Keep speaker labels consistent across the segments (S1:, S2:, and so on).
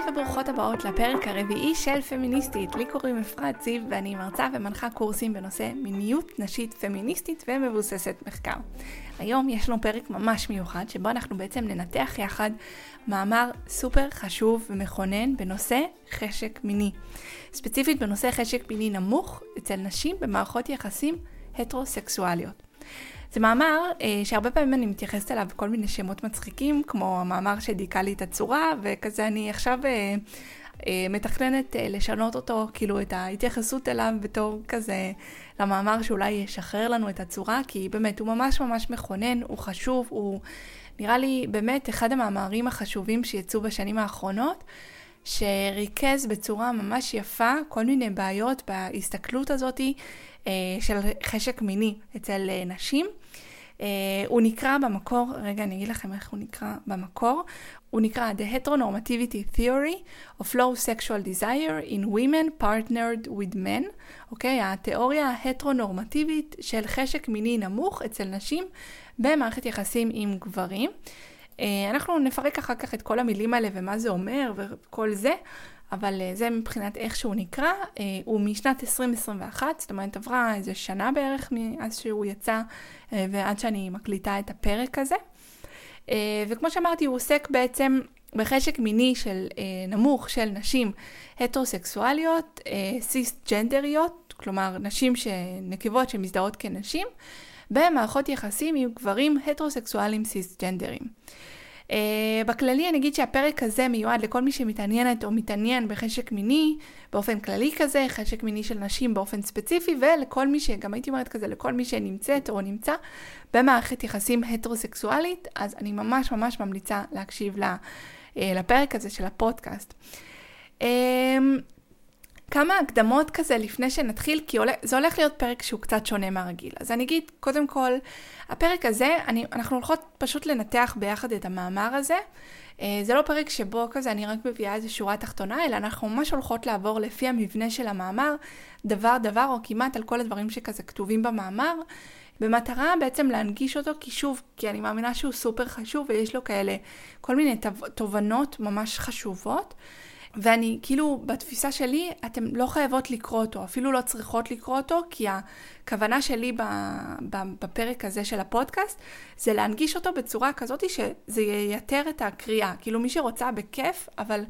S1: היי וברוכות הבאות לפרק הרביעי של פמיניסטית. לי קוראים אפרת זיו ואני מרצה ומנחה קורסים בנושא מיניות נשית פמיניסטית ומבוססת מחקר. היום יש לנו פרק ממש מיוחד שבו אנחנו בעצם ננתח יחד מאמר סופר חשוב ומכונן בנושא חשק מיני. ספציפית בנושא חשק מיני נמוך אצל נשים במערכות יחסים הטרוסקסואליות. זה מאמר אה, שהרבה פעמים אני מתייחסת אליו בכל מיני שמות מצחיקים, כמו המאמר שדיכא לי את הצורה, וכזה אני עכשיו אה, אה, מתכננת אה, לשנות אותו, כאילו את ההתייחסות אליו בתור כזה למאמר שאולי ישחרר לנו את הצורה, כי באמת הוא ממש ממש מכונן, הוא חשוב, הוא נראה לי באמת אחד המאמרים החשובים שיצאו בשנים האחרונות. שריכז בצורה ממש יפה כל מיני בעיות בהסתכלות הזאתי אה, של חשק מיני אצל אה, נשים. Uh, הוא נקרא במקור, רגע אני אגיד לכם איך הוא נקרא במקור, הוא נקרא The Heteronormativity Theory of Low Sexual Desire in Women Partnered with Men, אוקיי? Okay? התיאוריה ההטרונורמטיבית של חשק מיני נמוך אצל נשים במערכת יחסים עם גברים. Uh, אנחנו נפרק אחר כך את כל המילים האלה ומה זה אומר וכל זה, אבל uh, זה מבחינת איך שהוא נקרא, uh, הוא משנת 2021, זאת אומרת עברה איזה שנה בערך מאז שהוא יצא uh, ועד שאני מקליטה את הפרק הזה. וכמו שאמרתי, הוא עוסק בעצם בחשק מיני של נמוך של נשים הטרוסקסואליות, סיסט-ג'נדריות, כלומר נשים נקבות שמזדהות כנשים, במערכות יחסים עם גברים הטרוסקסואלים סיסט-ג'נדרים. Uh, בכללי אני אגיד שהפרק הזה מיועד לכל מי שמתעניינת או מתעניין בחשק מיני באופן כללי כזה, חשק מיני של נשים באופן ספציפי, ולכל מי שגם הייתי אומרת כזה, לכל מי שנמצאת או נמצא במערכת יחסים הטרוסקסואלית, אז אני ממש ממש ממליצה להקשיב לה, uh, לפרק הזה של הפודקאסט. Uh, כמה הקדמות כזה לפני שנתחיל, כי עולה, זה הולך להיות פרק שהוא קצת שונה מהרגיל. אז אני אגיד, קודם כל, הפרק הזה, אני, אנחנו הולכות פשוט לנתח ביחד את המאמר הזה. אה, זה לא פרק שבו כזה אני רק מביאה איזו שורה תחתונה, אלא אנחנו ממש הולכות לעבור לפי המבנה של המאמר, דבר דבר, או כמעט על כל הדברים שכזה כתובים במאמר. במטרה בעצם להנגיש אותו, כי שוב, כי אני מאמינה שהוא סופר חשוב ויש לו כאלה כל מיני תובנות ממש חשובות. ואני, כאילו, בתפיסה שלי, אתן לא חייבות לקרוא אותו, אפילו לא צריכות לקרוא אותו, כי הכוונה שלי בפרק הזה של הפודקאסט, זה להנגיש אותו בצורה כזאת שזה ייתר את הקריאה. כאילו, מי שרוצה בכיף, אבל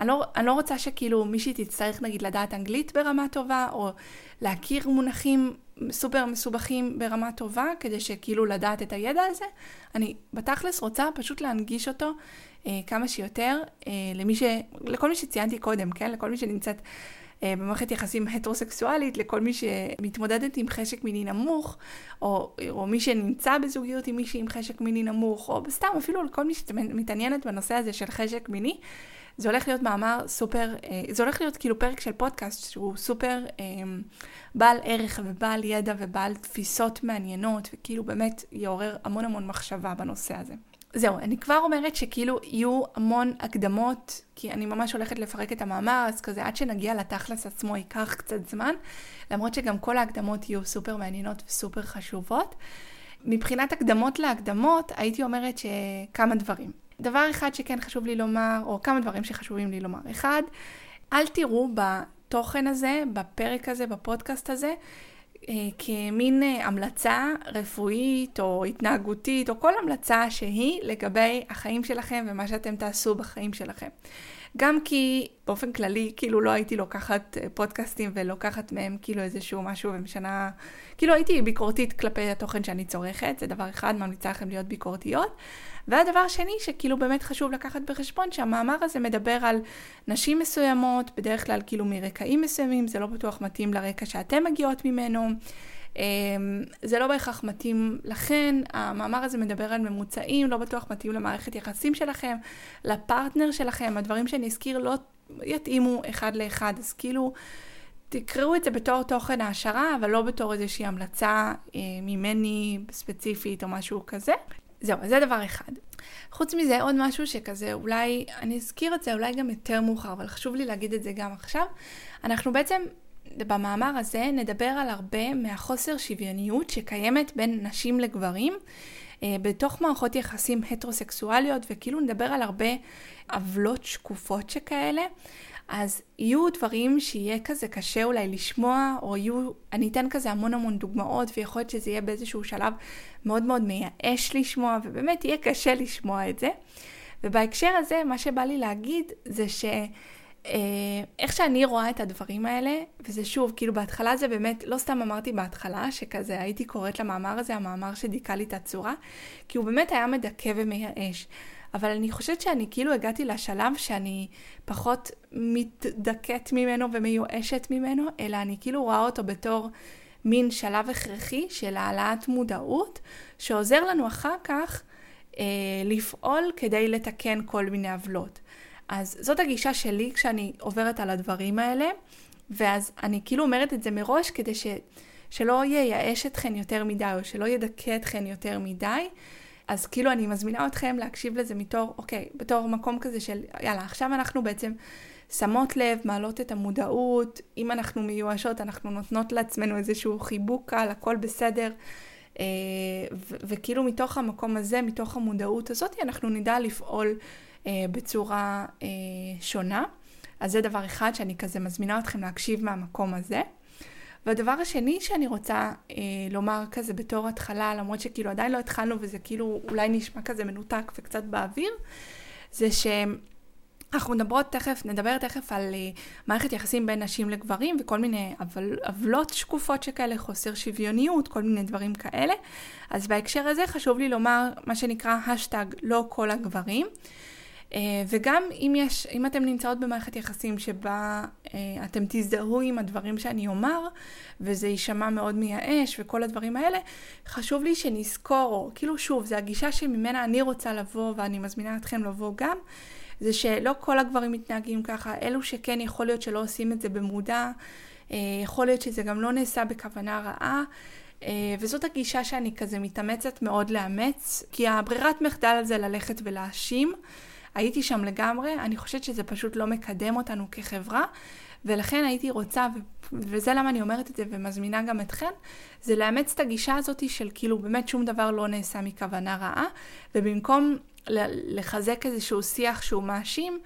S1: אני לא, אני לא רוצה שכאילו מישהי תצטרך נגיד לדעת אנגלית ברמה טובה, או להכיר מונחים סופר מסובכים ברמה טובה, כדי שכאילו לדעת את הידע הזה. אני בתכלס רוצה פשוט להנגיש אותו כמה שיותר אה, למי ש... לכל מי שציינתי קודם, כן? לכל מי שנמצאת אה, במערכת יחסים הטרוסקסואלית, לכל מי שמתמודדת עם חשק מיני נמוך, או, או מי שנמצא בזוגיות עם מישהי עם חשק מיני נמוך, או סתם אפילו לכל מי שמתעניינת בנושא הזה של חשק מיני. זה הולך להיות מאמר סופר, אה, זה הולך להיות כאילו פרק של פודקאסט שהוא סופר אה, בעל ערך ובעל ידע ובעל תפיסות מעניינות, וכאילו באמת יעורר המון המון מחשבה בנושא הזה. זהו, אני כבר אומרת שכאילו יהיו המון הקדמות, כי אני ממש הולכת לפרק את המאמר, אז כזה עד שנגיע לתכלס עצמו ייקח קצת זמן, למרות שגם כל ההקדמות יהיו סופר מעניינות וסופר חשובות. מבחינת הקדמות להקדמות, הייתי אומרת שכמה דברים. דבר אחד שכן חשוב לי לומר, או כמה דברים שחשובים לי לומר. אחד, אל תראו בתוכן הזה, בפרק הזה, בפודקאסט הזה, כמין אה, המלצה רפואית או התנהגותית או כל המלצה שהיא לגבי החיים שלכם ומה שאתם תעשו בחיים שלכם. גם כי באופן כללי, כאילו לא הייתי לוקחת אה, פודקאסטים ולוקחת מהם כאילו איזשהו משהו ומשנה, כאילו הייתי ביקורתית כלפי התוכן שאני צורכת, זה דבר אחד, ממליצה לכם להיות ביקורתיות. והדבר שני, שכאילו באמת חשוב לקחת בחשבון, שהמאמר הזה מדבר על נשים מסוימות, בדרך כלל כאילו מרקעים מסוימים, זה לא בטוח מתאים לרקע שאתם מגיעות ממנו. אמ, זה לא בהכרח מתאים לכן, המאמר הזה מדבר על ממוצעים, לא בטוח מתאים למערכת יחסים שלכם, לפרטנר שלכם, הדברים שאני אזכיר לא יתאימו אחד לאחד, אז כאילו תקראו את זה בתור תוכן העשרה, אבל לא בתור איזושהי המלצה אה, ממני ספציפית או משהו כזה. זהו, זה דבר אחד. חוץ מזה, עוד משהו שכזה, אולי, אני אזכיר את זה אולי גם יותר מאוחר, אבל חשוב לי להגיד את זה גם עכשיו. אנחנו בעצם במאמר הזה נדבר על הרבה מהחוסר שוויוניות שקיימת בין נשים לגברים אה, בתוך מערכות יחסים הטרוסקסואליות, וכאילו נדבר על הרבה עוולות שקופות שכאלה. אז יהיו דברים שיהיה כזה קשה אולי לשמוע, או יהיו, אני אתן כזה המון המון דוגמאות, ויכול להיות שזה יהיה באיזשהו שלב מאוד מאוד מייאש לשמוע, ובאמת יהיה קשה לשמוע את זה. ובהקשר הזה, מה שבא לי להגיד זה ש... אה, איך שאני רואה את הדברים האלה, וזה שוב, כאילו בהתחלה זה באמת, לא סתם אמרתי בהתחלה, שכזה הייתי קוראת למאמר הזה, המאמר שדיכא לי את הצורה, כי הוא באמת היה מדכא ומייאש. אבל אני חושבת שאני כאילו הגעתי לשלב שאני פחות מתדכאת ממנו ומיואשת ממנו, אלא אני כאילו רואה אותו בתור מין שלב הכרחי של העלאת מודעות, שעוזר לנו אחר כך אה, לפעול כדי לתקן כל מיני עוולות. אז זאת הגישה שלי כשאני עוברת על הדברים האלה, ואז אני כאילו אומרת את זה מראש כדי ש, שלא ייאש אתכן יותר מדי, או שלא ידכא אתכן יותר מדי. אז כאילו אני מזמינה אתכם להקשיב לזה מתור, אוקיי, בתור מקום כזה של, יאללה, עכשיו אנחנו בעצם שמות לב, מעלות את המודעות, אם אנחנו מיואשות, אנחנו נותנות לעצמנו איזשהו חיבוק קל, הכל בסדר. אה, וכאילו מתוך המקום הזה, מתוך המודעות הזאת, אנחנו נדע לפעול בצורה אה, שונה. אז זה דבר אחד שאני כזה מזמינה אתכם להקשיב מהמקום הזה. והדבר השני שאני רוצה אה, לומר כזה בתור התחלה, למרות שכאילו עדיין לא התחלנו וזה כאילו אולי נשמע כזה מנותק וקצת באוויר, זה שאנחנו מדברות תכף, נדבר תכף על אה, מערכת יחסים בין נשים לגברים וכל מיני עוולות שקופות שכאלה, חוסר שוויוניות, כל מיני דברים כאלה. אז בהקשר הזה חשוב לי לומר מה שנקרא השטג לא כל הגברים. אה, וגם אם, יש, אם אתם נמצאות במערכת יחסים שבה אה, אתם תזדהו עם הדברים שאני אומר, וזה יישמע מאוד מייאש וכל הדברים האלה, חשוב לי שנזכור, כאילו שוב, זו הגישה שממנה אני רוצה לבוא, ואני מזמינה אתכם לבוא גם, זה שלא כל הגברים מתנהגים ככה, אלו שכן יכול להיות שלא עושים את זה במודע, אה, יכול להיות שזה גם לא נעשה בכוונה רעה. וזאת הגישה שאני כזה מתאמצת מאוד לאמץ, כי הברירת מחדל הזה ללכת ולהאשים. הייתי שם לגמרי, אני חושבת שזה פשוט לא מקדם אותנו כחברה, ולכן הייתי רוצה, וזה למה אני אומרת את זה ומזמינה גם אתכן, זה לאמץ את הגישה הזאת של כאילו באמת שום דבר לא נעשה מכוונה רעה, ובמקום לחזק איזשהו שיח שהוא מאשים,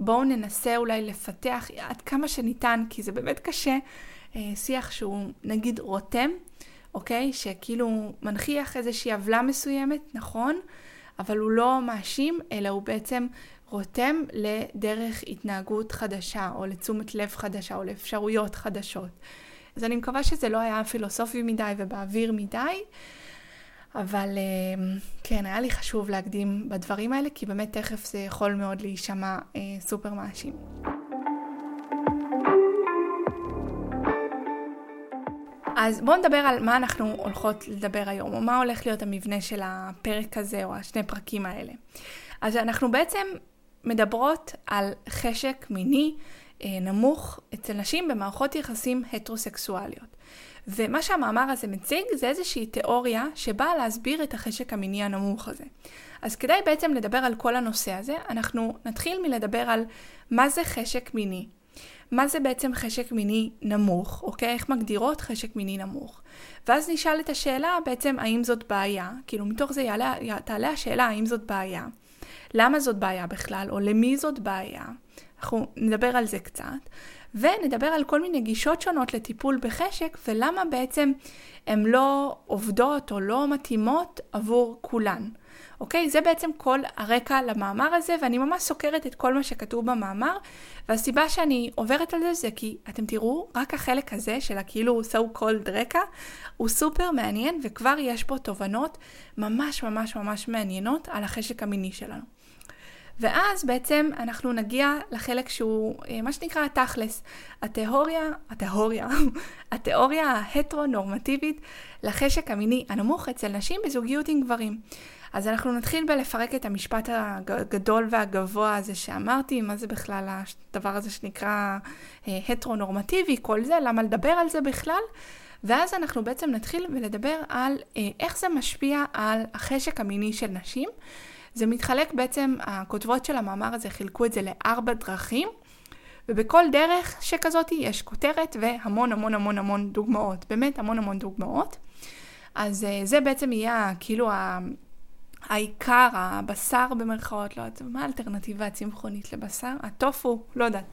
S1: בואו ננסה אולי לפתח עד כמה שניתן, כי זה באמת קשה, אה, שיח שהוא נגיד רותם, אוקיי? שכאילו מנכיח איזושהי עוולה מסוימת, נכון? אבל הוא לא מאשים, אלא הוא בעצם רותם לדרך התנהגות חדשה, או לתשומת לב חדשה, או לאפשרויות חדשות. אז אני מקווה שזה לא היה פילוסופי מדי ובאוויר מדי, אבל אה, כן, היה לי חשוב להקדים בדברים האלה, כי באמת תכף זה יכול מאוד להישמע אה, סופר מאשים. אז בואו נדבר על מה אנחנו הולכות לדבר היום, או מה הולך להיות המבנה של הפרק הזה, או השני פרקים האלה. אז אנחנו בעצם מדברות על חשק מיני אה, נמוך אצל נשים במערכות יחסים הטרוסקסואליות. ומה שהמאמר הזה מציג זה איזושהי תיאוריה שבאה להסביר את החשק המיני הנמוך הזה. אז כדי בעצם לדבר על כל הנושא הזה, אנחנו נתחיל מלדבר על מה זה חשק מיני, מה זה בעצם חשק מיני נמוך, אוקיי? איך מגדירות חשק מיני נמוך? ואז נשאל את השאלה בעצם האם זאת בעיה, כאילו מתוך זה יעלה, תעלה השאלה האם זאת בעיה, למה זאת בעיה בכלל, או למי זאת בעיה, אנחנו נדבר על זה קצת, ונדבר על כל מיני גישות שונות לטיפול בחשק, ולמה בעצם הן לא עובדות או לא מתאימות עבור כולן. אוקיי? זה בעצם כל הרקע למאמר הזה, ואני ממש סוקרת את כל מה שכתוב במאמר, והסיבה שאני עוברת על זה זה כי אתם תראו, רק החלק הזה של הכאילו so called רקע, הוא סופר מעניין, וכבר יש פה תובנות ממש ממש ממש מעניינות על החשק המיני שלנו. ואז בעצם אנחנו נגיע לחלק שהוא אה, מה שנקרא התכלס, התיאוריה, התיאוריה, התיאוריה ההטרו-נורמטיבית לחשק המיני הנמוך אצל נשים בזוגיות עם גברים. אז אנחנו נתחיל בלפרק את המשפט הגדול והגבוה הזה שאמרתי, מה זה בכלל הדבר הזה שנקרא אה, הטרונורמטיבי, כל זה, למה לדבר על זה בכלל? ואז אנחנו בעצם נתחיל ולדבר על אה, איך זה משפיע על החשק המיני של נשים. זה מתחלק בעצם, הכותבות של המאמר הזה חילקו את זה לארבע דרכים, ובכל דרך שכזאת יש כותרת והמון המון המון המון דוגמאות, באמת המון המון דוגמאות. אז אה, זה בעצם יהיה כאילו העיקר, הבשר במרכאות, לא יודעת, מה האלטרנטיבה הצמחונית לבשר? הטופו, לא יודעת,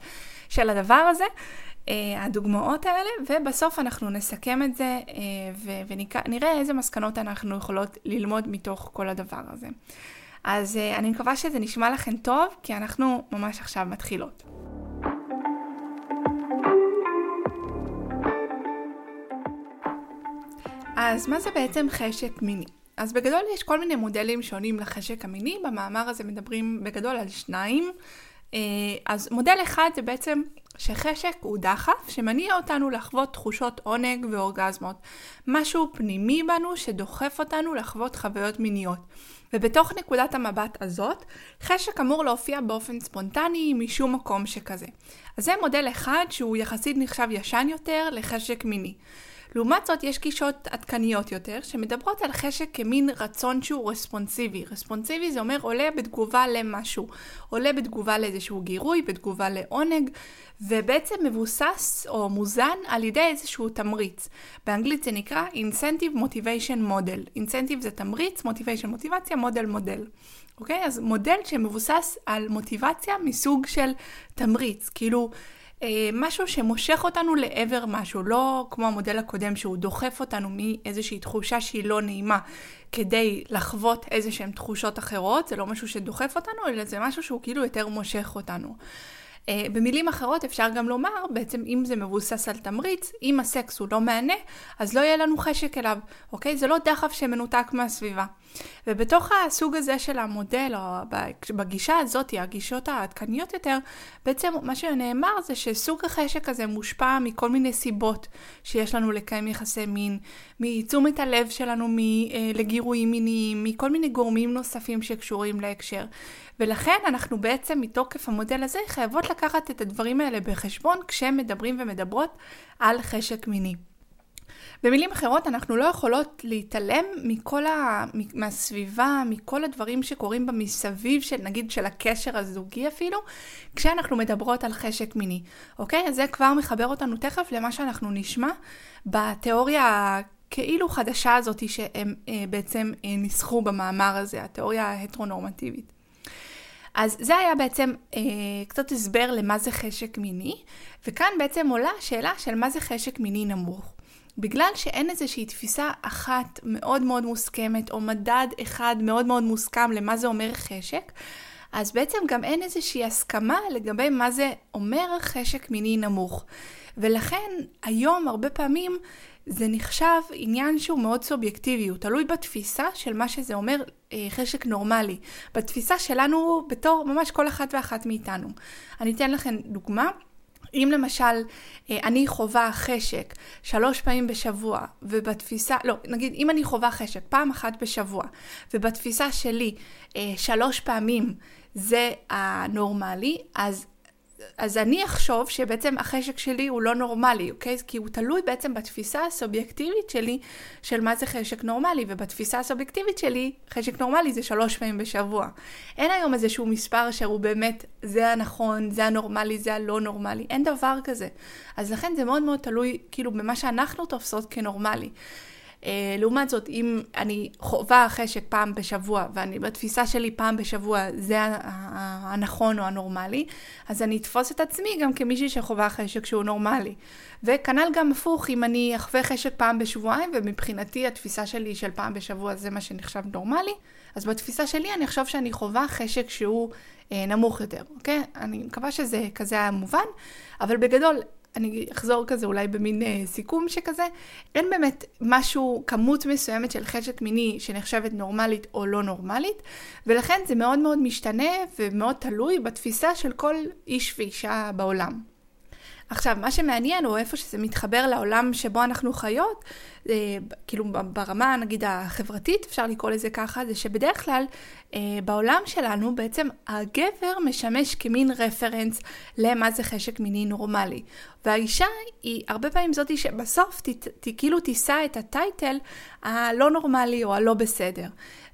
S1: של הדבר הזה, אה, הדוגמאות האלה, ובסוף אנחנו נסכם את זה אה, ונראה איזה מסקנות אנחנו יכולות ללמוד מתוך כל הדבר הזה. אז אה, אני מקווה שזה נשמע לכם טוב, כי אנחנו ממש עכשיו מתחילות. אז מה זה בעצם חשק מיני? אז בגדול יש כל מיני מודלים שונים לחשק המיני, במאמר הזה מדברים בגדול על שניים. אה, אז מודל אחד זה בעצם שחשק הוא דחף שמניע אותנו לחוות תחושות עונג ואורגזמות. משהו פנימי בנו שדוחף אותנו לחוות חוויות מיניות. ובתוך נקודת המבט הזאת, חשק אמור להופיע באופן ספונטני משום מקום שכזה. אז זה מודל אחד שהוא יחסית נחשב ישן יותר לחשק מיני. לעומת זאת, יש גישות עדכניות יותר, שמדברות על חשק כמין רצון שהוא רספונסיבי. רספונסיבי זה אומר עולה בתגובה למשהו. עולה בתגובה לאיזשהו גירוי, בתגובה לעונג, ובעצם מבוסס או מוזן על ידי איזשהו תמריץ. באנגלית זה נקרא Incentive Motivation Model. Incentive זה תמריץ, Motivation מוטיבציה, מודל מודל. אוקיי? אז מודל שמבוסס על מוטיבציה מסוג של תמריץ. כאילו... אה, משהו שמושך אותנו לעבר משהו, לא כמו המודל הקודם שהוא דוחף אותנו מאיזושהי תחושה שהיא לא נעימה כדי לחוות איזה שהן תחושות אחרות, זה לא משהו שדוחף אותנו, אלא זה משהו שהוא כאילו יותר מושך אותנו. Uh, במילים אחרות אפשר גם לומר, בעצם אם זה מבוסס על תמריץ, אם הסקס הוא לא מהנה, אז לא יהיה לנו חשק אליו, אוקיי? זה לא דחף שמנותק מהסביבה. ובתוך הסוג הזה של המודל, או בגישה הזאת, הגישות העדכניות יותר, בעצם מה שנאמר זה שסוג החשק הזה מושפע מכל מיני סיבות שיש לנו לקיים יחסי מין, מתשומת הלב שלנו מ, אה, לגירויים מיניים, מכל מיני גורמים נוספים שקשורים להקשר. ולכן אנחנו בעצם מתוקף המודל הזה חייבות לקחת את הדברים האלה בחשבון כשמדברים ומדברות על חשק מיני. במילים אחרות, אנחנו לא יכולות להתעלם מכל ה... מהסביבה, מכל הדברים שקורים במסביב של, נגיד, של הקשר הזוגי אפילו, כשאנחנו מדברות על חשק מיני, אוקיי? אז זה כבר מחבר אותנו תכף למה שאנחנו נשמע בתיאוריה כאילו חדשה הזאת שהם אה, בעצם אה, ניסחו במאמר הזה, התיאוריה ההטרונורמטיבית. אז זה היה בעצם אה, קצת הסבר למה זה חשק מיני, וכאן בעצם עולה השאלה של מה זה חשק מיני נמוך. בגלל שאין איזושהי תפיסה אחת מאוד מאוד מוסכמת, או מדד אחד מאוד מאוד מוסכם למה זה אומר חשק, אז בעצם גם אין איזושהי הסכמה לגבי מה זה אומר חשק מיני נמוך. ולכן היום הרבה פעמים זה נחשב עניין שהוא מאוד סובייקטיבי, הוא תלוי בתפיסה של מה שזה אומר אה, חשק נורמלי, בתפיסה שלנו בתור ממש כל אחת ואחת מאיתנו. אני אתן לכם דוגמה. אם למשל אה, אני חווה חשק שלוש פעמים בשבוע, ובתפיסה, לא, נגיד אם אני חווה חשק פעם אחת בשבוע, ובתפיסה שלי אה, שלוש פעמים זה הנורמלי, אז אז אני אחשוב שבעצם החשק שלי הוא לא נורמלי, אוקיי? כי הוא תלוי בעצם בתפיסה הסובייקטיבית שלי של מה זה חשק נורמלי, ובתפיסה הסובייקטיבית שלי, חשק נורמלי זה שלוש פעמים בשבוע. אין היום איזשהו מספר שהוא באמת, זה הנכון, זה הנורמלי, זה הלא נורמלי, אין דבר כזה. אז לכן זה מאוד מאוד תלוי, כאילו, במה שאנחנו תופסות כנורמלי. Uh, לעומת זאת, אם אני חווה חשק פעם בשבוע, ואני בתפיסה שלי פעם בשבוע זה הנכון או הנורמלי, אז אני אתפוס את עצמי גם כמישהי שחווה חשק שהוא נורמלי. וכנ"ל גם הפוך, אם אני אחווה חשק פעם בשבועיים, ומבחינתי התפיסה שלי של פעם בשבוע זה מה שנחשב נורמלי, אז בתפיסה שלי אני אחשוב שאני חווה חשק שהוא אה, נמוך יותר, אוקיי? אני מקווה שזה כזה היה מובן, אבל בגדול, אני אחזור כזה אולי במין אה, סיכום שכזה, אין באמת משהו, כמות מסוימת של חשק מיני שנחשבת נורמלית או לא נורמלית, ולכן זה מאוד מאוד משתנה ומאוד תלוי בתפיסה של כל איש ואישה בעולם. עכשיו, מה שמעניין הוא איפה שזה מתחבר לעולם שבו אנחנו חיות, כאילו ברמה נגיד החברתית, אפשר לקרוא לזה ככה, זה שבדרך כלל אה, בעולם שלנו בעצם הגבר משמש כמין רפרנס למה זה חשק מיני נורמלי. והאישה היא הרבה פעמים זאתי שבסוף ת, ת, כאילו תישא את הטייטל הלא נורמלי או הלא בסדר.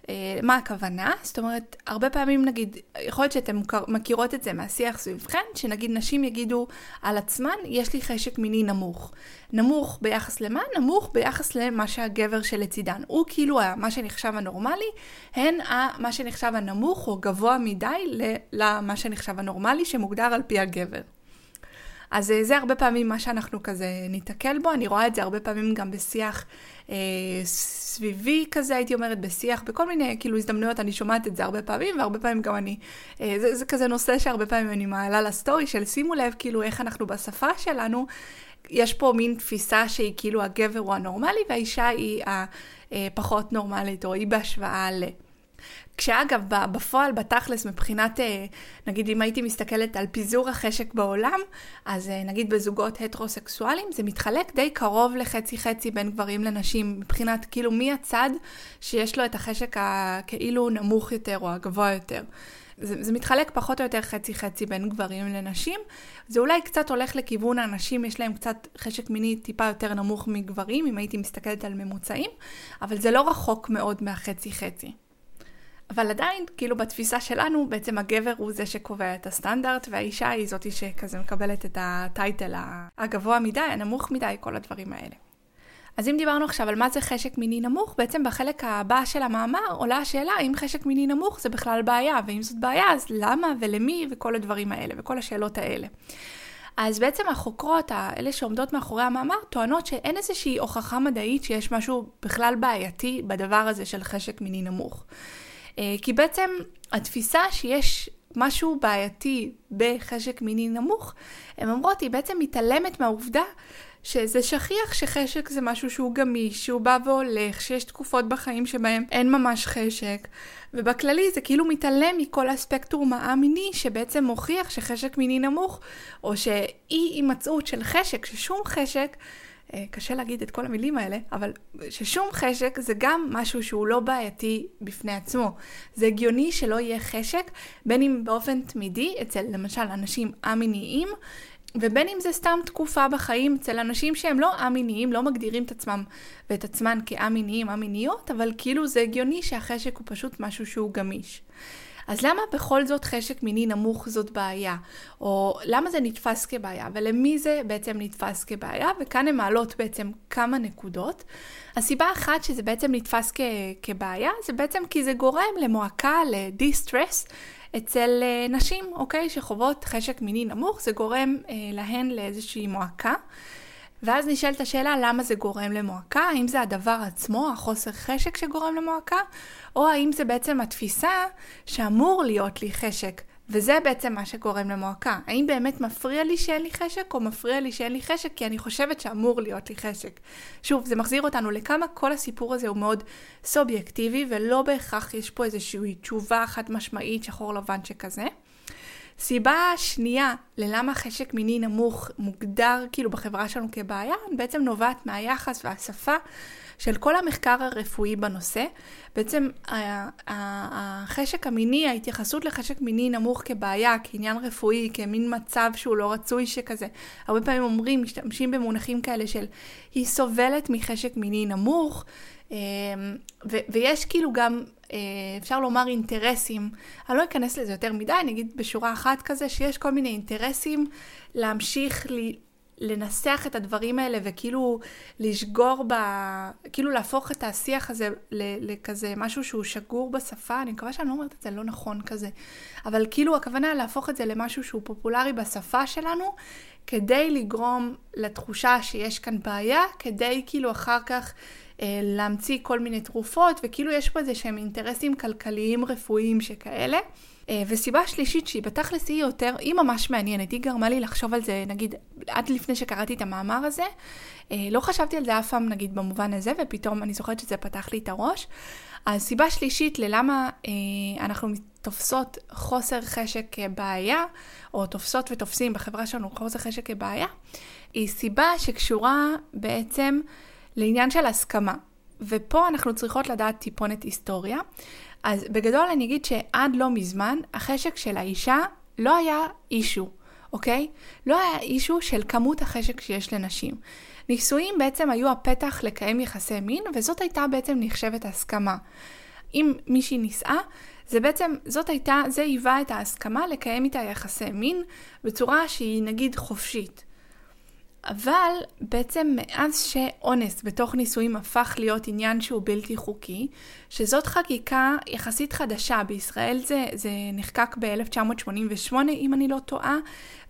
S1: אה, מה הכוונה? זאת אומרת, הרבה פעמים נגיד, יכול להיות שאתן מכירות את זה מהשיח סביבכן, שנגיד נשים יגידו על עצמן, יש לי חשק מיני נמוך. נמוך ביחס למה? נמוך ביחס למה שהגבר שלצידן. הוא כאילו מה שנחשב הנורמלי, הן מה שנחשב הנמוך או גבוה מדי למה שנחשב הנורמלי, שמוגדר על פי הגבר. אז אה, זה הרבה פעמים מה שאנחנו כזה ניתקל בו, אני רואה את זה הרבה פעמים גם בשיח אה, סביבי כזה, הייתי אומרת, בשיח, בכל מיני כאילו הזדמנויות, אני שומעת את זה הרבה פעמים, והרבה פעמים גם אני, אה, זה, זה כזה נושא שהרבה פעמים אני מעלה לסטורי של שימו לב כאילו איך אנחנו בשפה שלנו, יש פה מין תפיסה שהיא כאילו הגבר הוא הנורמלי והאישה היא הפחות נורמלית, או היא בהשוואה ל... כשאגב, בפועל, בתכלס, מבחינת, אה, נגיד אם הייתי מסתכלת על פיזור החשק בעולם, אז אה, נגיד בזוגות הטרוסקסואלים, זה מתחלק די קרוב לחצי-חצי בין גברים לנשים, מבחינת כאילו מי הצד שיש לו את החשק הכאילו נמוך יותר או הגבוה יותר. זה, זה מתחלק פחות או יותר חצי-חצי בין גברים לנשים. זה אולי קצת הולך לכיוון האנשים, יש להם קצת חשק מיני טיפה יותר נמוך מגברים, אם הייתי מסתכלת על ממוצעים, אבל זה לא רחוק מאוד מהחצי-חצי. אבל עדיין, כאילו בתפיסה שלנו, בעצם הגבר הוא זה שקובע את הסטנדרט, והאישה היא זאתי שכזה מקבלת את הטייטל הגבוה מדי, הנמוך מדי, כל הדברים האלה. אז אם דיברנו עכשיו על מה זה חשק מיני נמוך, בעצם בחלק הבא של המאמר עולה השאלה אם חשק מיני נמוך זה בכלל בעיה, ואם זאת בעיה אז למה ולמי וכל הדברים האלה וכל השאלות האלה. אז בעצם החוקרות, האלה שעומדות מאחורי המאמר, טוענות שאין איזושהי הוכחה מדעית שיש משהו בכלל בעייתי בדבר הזה של חשק מיני נמוך. אה, כי בעצם התפיסה שיש משהו בעייתי בחשק מיני נמוך, הן אומרות, היא בעצם מתעלמת מהעובדה שזה שכיח שחשק זה משהו שהוא גמיש, שהוא בא והולך, שיש תקופות בחיים שבהם אין ממש חשק, ובכללי זה כאילו מתעלם מכל הספקטרום הא-מיני שבעצם מוכיח שחשק מיני נמוך, או שאי הימצאות של חשק, ששום חשק קשה להגיד את כל המילים האלה, אבל ששום חשק זה גם משהו שהוא לא בעייתי בפני עצמו. זה הגיוני שלא יהיה חשק, בין אם באופן תמידי, אצל למשל אנשים א-מיניים, ובין אם זה סתם תקופה בחיים אצל אנשים שהם לא א-מיניים, לא מגדירים את עצמם ואת עצמן כא-מיניים, א-מיניות, אבל כאילו זה הגיוני שהחשק הוא פשוט משהו שהוא גמיש. אז למה בכל זאת חשק מיני נמוך זאת בעיה? או למה זה נתפס כבעיה? ולמי זה בעצם נתפס כבעיה? וכאן הן מעלות בעצם כמה נקודות. הסיבה אחת שזה בעצם נתפס כ- כבעיה, זה בעצם כי זה גורם למועקה, לדיסטרס. אצל uh, נשים, אוקיי, שחוות חשק מיני נמוך, זה גורם uh, להן לאיזושהי מועקה. ואז נשאלת השאלה למה זה גורם למועקה, האם זה הדבר עצמו, החוסר חשק שגורם למועקה, או האם זה בעצם התפיסה שאמור להיות לי חשק, וזה בעצם מה שגורם למועקה. האם באמת מפריע לי שאין לי חשק, או מפריע לי שאין לי חשק כי אני חושבת שאמור להיות לי חשק. שוב, זה מחזיר אותנו לכמה כל הסיפור הזה הוא מאוד סובייקטיבי, ולא בהכרח יש פה איזושהי תשובה חד משמעית, שחור לבן שכזה. סיבה שנייה ללמה חשק מיני נמוך מוגדר כאילו בחברה שלנו כבעיה, בעצם נובעת מהיחס והשפה של כל המחקר הרפואי בנושא. בעצם החשק המיני, ההתייחסות לחשק מיני נמוך כבעיה, כעניין רפואי, כמין מצב שהוא לא רצוי שכזה. הרבה פעמים אומרים, משתמשים במונחים כאלה של היא סובלת מחשק מיני נמוך, אמ, ו- ויש כאילו גם, אפשר לומר אינטרסים, אני לא אכנס לזה יותר מדי, אני אגיד בשורה אחת כזה, שיש כל מיני אינטרסים להמשיך לנסח את הדברים האלה וכאילו לשגור ב... כאילו להפוך את השיח הזה לכזה משהו שהוא שגור בשפה, אני מקווה שאני לא אומרת את זה לא נכון כזה, אבל כאילו הכוונה להפוך את זה למשהו שהוא פופולרי בשפה שלנו, כדי לגרום לתחושה שיש כאן בעיה, כדי כאילו אחר כך אה, להמציא כל מיני תרופות, וכאילו יש פה איזה שהם אינטרסים כלכליים רפואיים שכאלה. אה, וסיבה שלישית שהיא בתכלס היא יותר, היא ממש מעניינת, היא גרמה לי לחשוב על זה, נגיד, עד לפני שקראתי את המאמר הזה, אה, לא חשבתי על זה אף פעם, נגיד, במובן הזה, ופתאום אני זוכרת שזה פתח לי את הראש. אז סיבה שלישית ללמה אה, אנחנו תופסות חוסר חשק כבעיה, או תופסות ותופסים בחברה שלנו חוסר חשק כבעיה, היא סיבה שקשורה בעצם לעניין של הסכמה. ופה אנחנו צריכות לדעת טיפונת היסטוריה. אז בגדול אני אגיד שעד לא מזמן, החשק של האישה לא היה אישו. אוקיי? לא היה אישו של כמות החשק שיש לנשים. נישואים בעצם היו הפתח לקיים יחסי מין, וזאת הייתה בעצם נחשבת הסכמה. אם מישהי נישאה, זה בעצם, זאת הייתה, זה היווה את ההסכמה לקיים איתה יחסי מין בצורה שהיא נגיד חופשית. אבל בעצם מאז שאונס בתוך נישואים הפך להיות עניין שהוא בלתי חוקי, שזאת חקיקה יחסית חדשה, בישראל זה, זה נחקק ב-1988 אם אני לא טועה,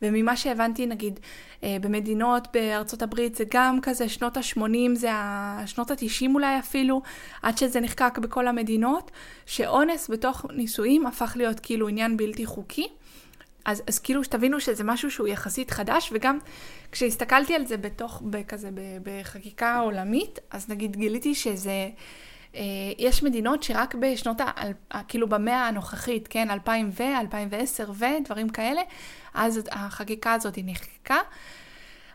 S1: וממה שהבנתי נגיד אה, במדינות בארצות הברית זה גם כזה שנות ה-80, זה שנות ה-90 אולי אפילו, עד שזה נחקק בכל המדינות, שאונס בתוך נישואים הפך להיות כאילו עניין בלתי חוקי. אז, אז כאילו שתבינו שזה משהו שהוא יחסית חדש, וגם כשהסתכלתי על זה בתוך, כזה, בחקיקה עולמית, אז נגיד גיליתי שזה, אה, יש מדינות שרק בשנות, ה, כאילו במאה הנוכחית, כן, 2000 ו, 2010 ודברים כאלה, אז החקיקה הזאת היא נחקקה.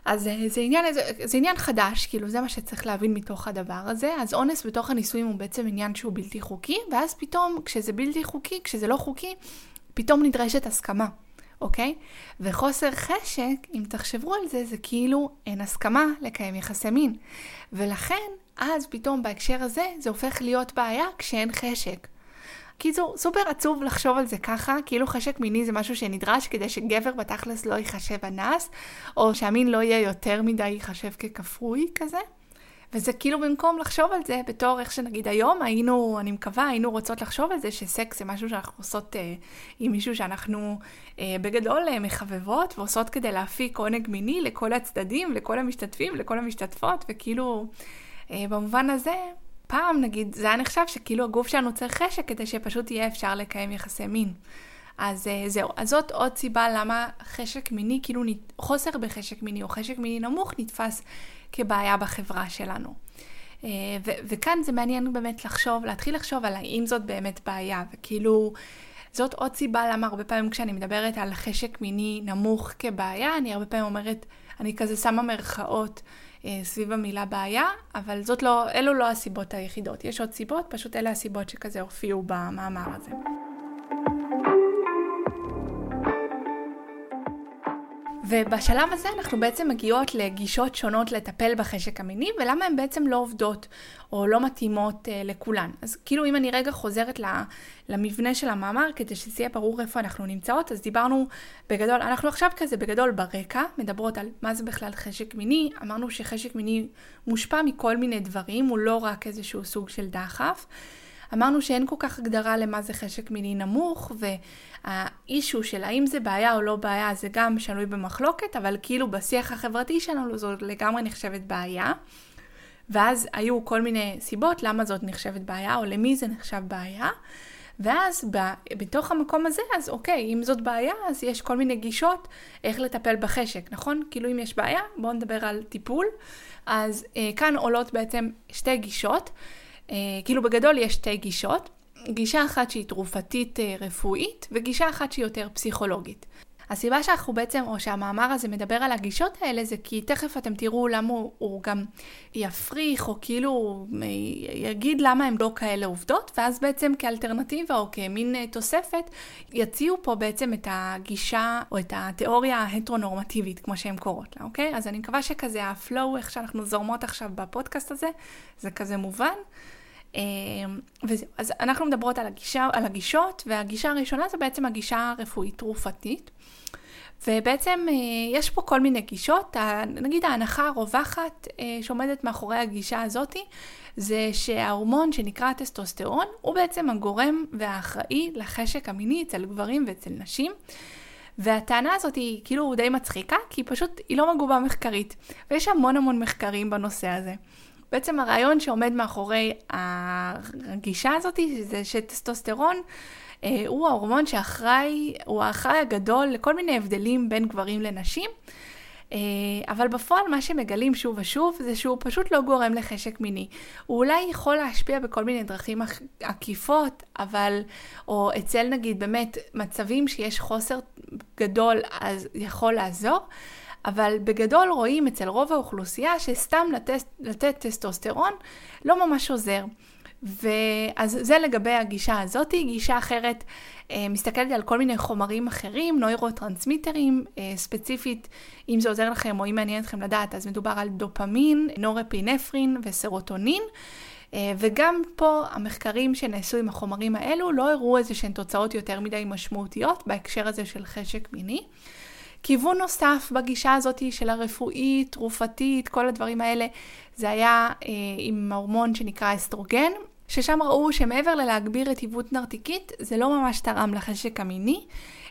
S1: אז זה, זה, עניין, זה, זה עניין חדש, כאילו זה מה שצריך להבין מתוך הדבר הזה. אז אונס בתוך הנישואים הוא בעצם עניין שהוא בלתי חוקי, ואז פתאום כשזה בלתי חוקי, כשזה לא חוקי, פתאום נדרשת הסכמה. אוקיי? וחוסר חשק, אם תחשבו על זה, זה כאילו אין הסכמה לקיים יחסי מין. ולכן, אז פתאום בהקשר הזה, זה הופך להיות בעיה כשאין חשק. קיצור, סופר עצוב לחשוב על זה ככה, כאילו חשק מיני זה משהו שנדרש כדי שגבר בתכלס לא ייחשב אנס, או שהמין לא יהיה יותר מדי ייחשב ככפוי כזה. וזה כאילו במקום לחשוב על זה בתור איך שנגיד היום היינו, אני מקווה, היינו רוצות לחשוב על זה שסקס זה משהו שאנחנו עושות אה, עם מישהו שאנחנו אה, בגדול אה, מחבבות ועושות כדי להפיק עונג מיני לכל הצדדים, לכל המשתתפים, לכל המשתתפות, וכאילו אה, במובן הזה, פעם נגיד זה היה נחשב שכאילו הגוף שלנו צריך חשק כדי שפשוט יהיה אפשר לקיים יחסי מין. אז אה, זהו, אז זאת עוד סיבה למה חשק מיני, כאילו חוסר בחשק מיני או חשק מיני נמוך נתפס כבעיה בחברה שלנו. אה, ו- וכאן זה מעניין באמת לחשוב, להתחיל לחשוב על האם זאת באמת בעיה, וכאילו, זאת עוד סיבה למה הרבה פעמים כשאני מדברת על חשק מיני נמוך כבעיה, אני הרבה פעמים אומרת, אני כזה שמה מרכאות אה, סביב המילה בעיה, אבל זאת לא, אלו לא הסיבות היחידות. יש עוד סיבות, פשוט אלה הסיבות שכזה הופיעו במאמר הזה. ובשלב הזה אנחנו בעצם מגיעות לגישות שונות לטפל בחשק המיני, ולמה הן בעצם לא עובדות או לא מתאימות uh, לכולן. אז כאילו אם אני רגע חוזרת למבנה של המאמר, כדי שזה יהיה ברור איפה אנחנו נמצאות, אז דיברנו בגדול, אנחנו עכשיו כזה בגדול ברקע, מדברות על מה זה בכלל חשק מיני, אמרנו שחשק מיני מושפע מכל מיני דברים, הוא לא רק איזשהו סוג של דחף. אמרנו שאין כל כך הגדרה למה זה חשק מיני נמוך, והאישו של האם זה בעיה או לא בעיה זה גם שנוי במחלוקת, אבל כאילו בשיח החברתי שלנו זו לגמרי נחשבת בעיה. ואז היו כל מיני סיבות למה זאת נחשבת בעיה, או למי זה נחשב בעיה. ואז ב, בתוך המקום הזה, אז אוקיי, אם זאת בעיה, אז יש כל מיני גישות איך לטפל בחשק, נכון? כאילו אם יש בעיה, בואו נדבר על טיפול. אז אה, כאן עולות בעצם שתי גישות. אה, כאילו בגדול יש שתי גישות, גישה אחת שהיא תרופתית אה, רפואית וגישה אחת שהיא יותר פסיכולוגית. הסיבה שאנחנו בעצם, או שהמאמר הזה מדבר על הגישות האלה, זה כי תכף אתם תראו למה הוא, הוא גם יפריך, או כאילו יגיד למה הם לא כאלה עובדות, ואז בעצם כאלטרנטיבה או כמין אה, תוספת, יציעו פה בעצם את הגישה, או את התיאוריה ההטרונורמטיבית, כמו שהן קוראות לה, אוקיי? אז אני מקווה שכזה הפלואו, איך שאנחנו זורמות עכשיו בפודקאסט הזה, זה כזה מובן. אמ, וזהו, אז אנחנו מדברות על, הגישה, על הגישות, והגישה הראשונה זה בעצם הגישה הרפואית תרופתית. ובעצם אה, יש פה כל מיני גישות, נגיד ההנחה הרווחת אה, שעומדת מאחורי הגישה הזאתי, זה שההורמון שנקרא טסטוסטרון הוא בעצם הגורם והאחראי לחשק המיני אצל גברים ואצל נשים. והטענה הזאת היא כאילו די מצחיקה, כי פשוט היא לא מגובה מחקרית. ויש המון המון מחקרים בנושא הזה. בעצם הרעיון שעומד מאחורי הגישה הזאת זה שטסטוסטרון אה, הוא ההורמון שאחראי, הוא האחראי הגדול לכל מיני הבדלים בין גברים לנשים. אה, אבל בפועל מה שמגלים שוב ושוב זה שהוא פשוט לא גורם לחשק מיני. הוא אולי יכול להשפיע בכל מיני דרכים עקיפות, אבל, או אצל נגיד באמת מצבים שיש חוסר גדול אז יכול לעזור, אבל בגדול רואים אצל רוב האוכלוסייה שסתם לתת, לתת טסטוסטרון לא ממש עוזר. ואז זה לגבי הגישה הזאת. גישה אחרת אה, מסתכלת על כל מיני חומרים אחרים, נוירוטרנסמיטרים, אה, ספציפית, אם זה עוזר לכם או אם מעניין אתכם לדעת, אז מדובר על דופמין, נורפינפרין וסרוטונין. אה, וגם פה המחקרים שנעשו עם החומרים האלו לא הראו איזה שהן תוצאות יותר מדי משמעותיות בהקשר הזה של חשק מיני. כיוון נוסף בגישה הזאת של הרפואית, תרופתית, כל הדברים האלה, זה היה אה, עם ההורמון שנקרא אסטרוגן, ששם ראו שמעבר ללהגביר רטיבות נרתיקית, זה לא ממש תרם לחשק המיני,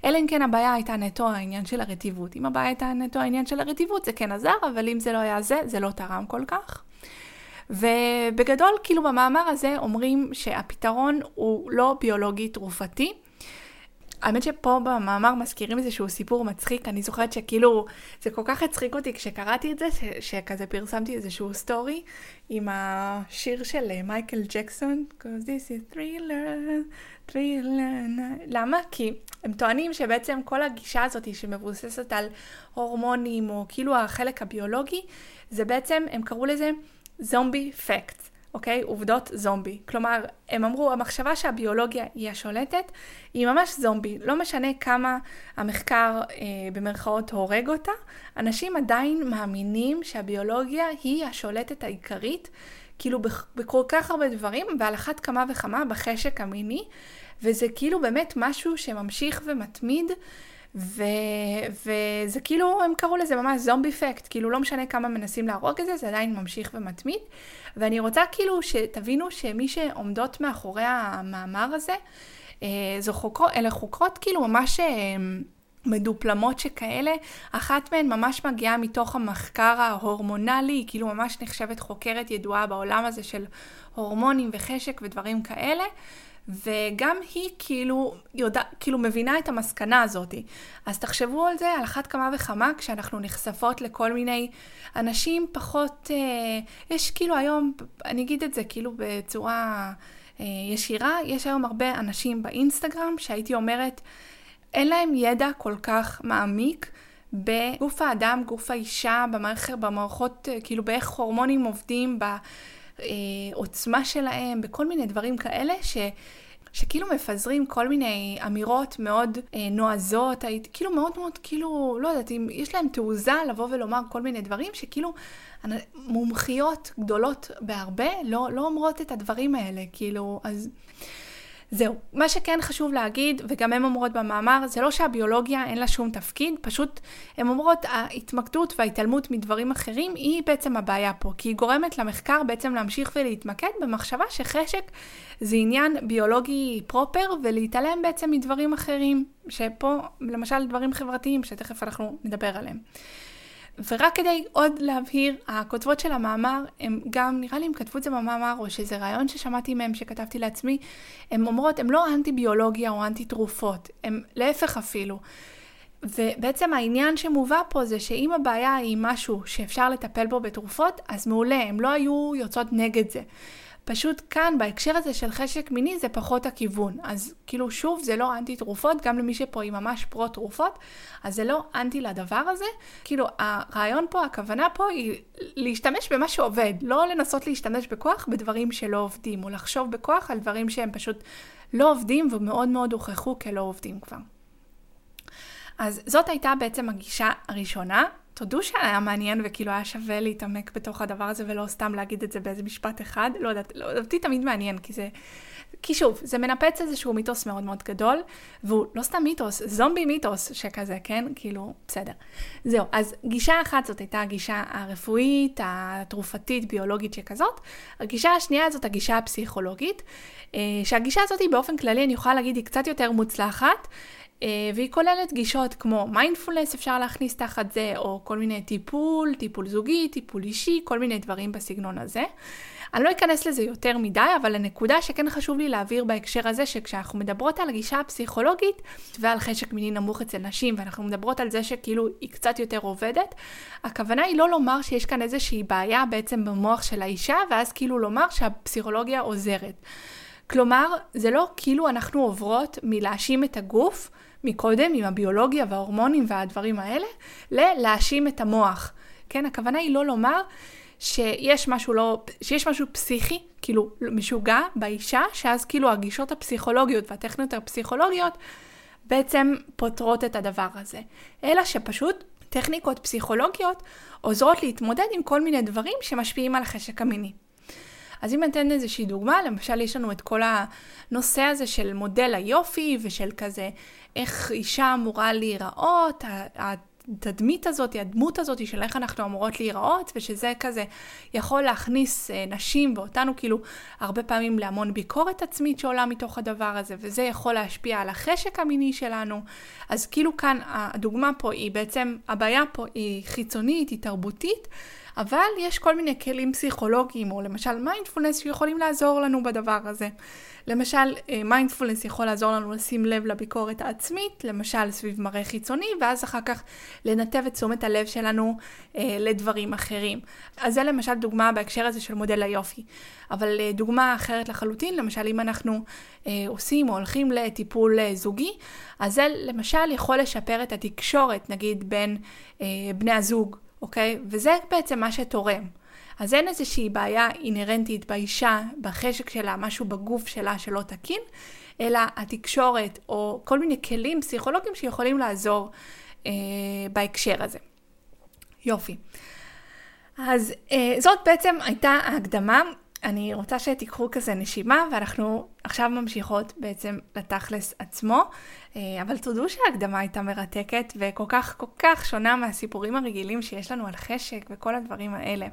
S1: אלא אם כן הבעיה הייתה נטו העניין של הרטיבות. אם הבעיה הייתה נטו העניין של הרטיבות, זה כן עזר, אבל אם זה לא היה זה, זה לא תרם כל כך. ובגדול, כאילו במאמר הזה אומרים שהפתרון הוא לא ביולוגי תרופתי, האמת שפה במאמר מזכירים איזשהו סיפור מצחיק, אני זוכרת שכאילו, זה כל כך הצחיק אותי כשקראתי את זה, ש- שכזה פרסמתי איזשהו סטורי עם השיר של אה, מייקל ג'קסון, Cause this is thriller, thriller, למה? כי הם טוענים שבעצם כל הגישה הזאת שמבוססת על הורמונים, או כאילו החלק הביולוגי, זה בעצם, הם קראו לזה זומבי פקט. אוקיי? עובדות זומבי. כלומר, הם אמרו, המחשבה שהביולוגיה היא השולטת, היא ממש זומבי. לא משנה כמה המחקר אה, במרכאות הורג אותה, אנשים עדיין מאמינים שהביולוגיה היא השולטת העיקרית, כאילו בכל כך הרבה דברים, ועל אחת כמה וכמה בחשק המיני, וזה כאילו באמת משהו שממשיך ומתמיד. ו... וזה כאילו, הם קראו לזה ממש זומבי פקט, כאילו לא משנה כמה מנסים להרוג את זה, זה עדיין ממשיך ומתמיד. ואני רוצה כאילו שתבינו שמי שעומדות מאחורי המאמר הזה, אה, זו חוקרות, אלה חוקרות כאילו ממש... אה, מדופלמות שכאלה, אחת מהן ממש מגיעה מתוך המחקר ההורמונלי, היא כאילו ממש נחשבת חוקרת ידועה בעולם הזה של הורמונים וחשק ודברים כאלה, וגם היא כאילו יודע, כאילו מבינה את המסקנה הזאת. אז תחשבו על זה על אחת כמה וכמה כשאנחנו נחשפות לכל מיני אנשים פחות, אה, יש כאילו היום, אני אגיד את זה כאילו בצורה אה, ישירה, יש היום הרבה אנשים באינסטגרם שהייתי אומרת, אין להם ידע כל כך מעמיק. בגוף האדם, גוף האישה, במערכת, במערכות, אה, כאילו באיך הורמונים עובדים, בעוצמה שלהם, בכל מיני דברים כאלה, ש... שכאילו מפזרים כל מיני אמירות מאוד אה, נועזות, היית, כאילו מאוד מאוד, כאילו, לא יודעת, אם יש להם תעוזה לבוא ולומר כל מיני דברים שכאילו מומחיות גדולות בהרבה לא, לא אומרות את הדברים האלה, כאילו, אז... זהו, מה שכן חשוב להגיד, וגם הן אומרות במאמר, זה לא שהביולוגיה אין לה שום תפקיד, פשוט הן אומרות ההתמקדות וההתעלמות מדברים אחרים היא בעצם הבעיה פה, כי היא גורמת למחקר בעצם להמשיך ולהתמקד במחשבה שחשק זה עניין ביולוגי פרופר, ולהתעלם בעצם מדברים אחרים, שפה למשל דברים חברתיים שתכף אנחנו נדבר עליהם. ורק כדי עוד להבהיר, הכותבות של המאמר, הם גם, נראה לי הם כתבו את זה במאמר, או שזה רעיון ששמעתי מהם, שכתבתי לעצמי, הן אומרות, הן לא אנטי ביולוגיה או אנטי תרופות, הן להפך אפילו. ובעצם העניין שמובא פה זה שאם הבעיה היא משהו שאפשר לטפל בו בתרופות, אז מעולה, הן לא היו יוצאות נגד זה. פשוט כאן, בהקשר הזה של חשק מיני, זה פחות הכיוון. אז כאילו, שוב, זה לא אנטי תרופות, גם למי שפה היא ממש פרו תרופות, אז זה לא אנטי לדבר הזה. כאילו, הרעיון פה, הכוונה פה היא להשתמש במה שעובד, לא לנסות להשתמש בכוח בדברים שלא עובדים, או לחשוב בכוח על דברים שהם פשוט לא עובדים ומאוד מאוד הוכחו כלא עובדים כבר. אז זאת הייתה בעצם הגישה הראשונה. תודו שהיה מעניין וכאילו היה שווה להתעמק בתוך הדבר הזה ולא סתם להגיד את זה באיזה משפט אחד. לא יודעת, לא, אותי תמיד מעניין כי זה... כי שוב, זה מנפץ איזשהו מיתוס מאוד מאוד גדול, והוא לא סתם מיתוס, זומבי מיתוס שכזה, כן? כאילו, בסדר. זהו, אז גישה אחת זאת הייתה הגישה הרפואית, התרופתית, ביולוגית שכזאת. הגישה השנייה זאת הגישה הפסיכולוגית, אה, שהגישה הזאת באופן כללי, אני יכולה להגיד, היא קצת יותר מוצלחת. אה, והיא כוללת גישות כמו מיינדפולנס אפשר להכניס תחת זה, או כל מיני טיפול, טיפול זוגי, טיפול אישי, כל מיני דברים בסגנון הזה. אני לא אכנס לזה יותר מדי, אבל הנקודה שכן חשוב לי להעביר בהקשר הזה, שכשאנחנו מדברות על הגישה הפסיכולוגית ועל חשק מיני נמוך אצל נשים, ואנחנו מדברות על זה שכאילו היא קצת יותר עובדת, הכוונה היא לא לומר שיש כאן איזושהי בעיה בעצם במוח של האישה, ואז כאילו לומר שהפסיכולוגיה עוזרת. כלומר, זה לא כאילו אנחנו עוברות מלהאשים את הגוף מקודם עם הביולוגיה וההורמונים והדברים האלה, ללהאשים את המוח. כן, הכוונה היא לא לומר שיש משהו לא, שיש משהו פסיכי, כאילו משוגע באישה, שאז כאילו הגישות הפסיכולוגיות והטכניות הפסיכולוגיות בעצם פותרות את הדבר הזה. אלא שפשוט טכניקות פסיכולוגיות עוזרות להתמודד עם כל מיני דברים שמשפיעים על החשק המיני. אז אם ניתן איזושהי דוגמה, למשל יש לנו את כל הנושא הזה של מודל היופי ושל כזה איך אישה אמורה להיראות, התדמית הזאת, הדמות הזאת של איך אנחנו אמורות להיראות, ושזה כזה יכול להכניס אה, נשים ואותנו כאילו הרבה פעמים להמון ביקורת עצמית שעולה מתוך הדבר הזה, וזה יכול להשפיע על החשק המיני שלנו. אז כאילו כאן הדוגמה פה היא בעצם, הבעיה פה היא חיצונית, היא תרבותית. אבל יש כל מיני כלים פסיכולוגיים, או למשל מיינדפולנס, שיכולים לעזור לנו בדבר הזה. למשל, מיינדפולנס יכול לעזור לנו לשים לב לביקורת העצמית, למשל סביב מראה חיצוני, ואז אחר כך לנתב את תשומת הלב שלנו אה, לדברים אחרים. אז זה למשל דוגמה בהקשר הזה של מודל היופי. אבל אה, דוגמה אחרת לחלוטין, למשל אם אנחנו אה, עושים או הולכים לטיפול אה, זוגי, אז זה למשל יכול לשפר את התקשורת, נגיד בין אה, בני הזוג. אוקיי? וזה בעצם מה שתורם. אז אין איזושהי בעיה אינהרנטית באישה, בחשק שלה, משהו בגוף שלה שלא תקין, אלא התקשורת או כל מיני כלים פסיכולוגיים שיכולים לעזור אה, בהקשר הזה. יופי. אז אה, זאת בעצם הייתה ההקדמה. אני רוצה שתיקחו כזה נשימה, ואנחנו עכשיו ממשיכות בעצם לתכלס עצמו. אה, אבל תודו שההקדמה הייתה מרתקת, וכל כך כל כך שונה מהסיפורים הרגילים שיש לנו על חשק וכל הדברים האלה.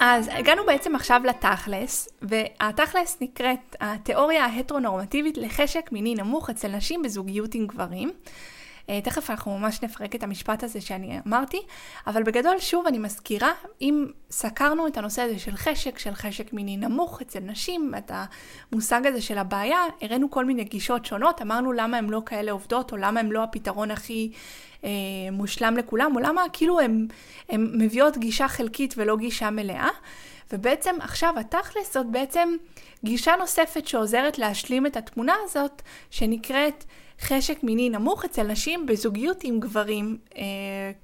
S1: אז הגענו בעצם עכשיו לתכלס, והתכלס נקראת התיאוריה ההטרונורמטיבית לחשק מיני נמוך אצל נשים בזוגיות עם גברים. אה, תכף אנחנו ממש נפרק את המשפט הזה שאני אמרתי, אבל בגדול, שוב, אני מזכירה, אם סקרנו את הנושא הזה של חשק, של חשק מיני נמוך אצל נשים, את המושג הזה של הבעיה, הראינו כל מיני גישות שונות, אמרנו למה הן לא כאלה עובדות, או למה הן לא הפתרון הכי אה, מושלם לכולם, או למה כאילו הן מביאות גישה חלקית ולא גישה מלאה. ובעצם עכשיו התכלס זאת בעצם גישה נוספת שעוזרת להשלים את התמונה הזאת, שנקראת חשק מיני נמוך אצל נשים בזוגיות עם גברים, אה,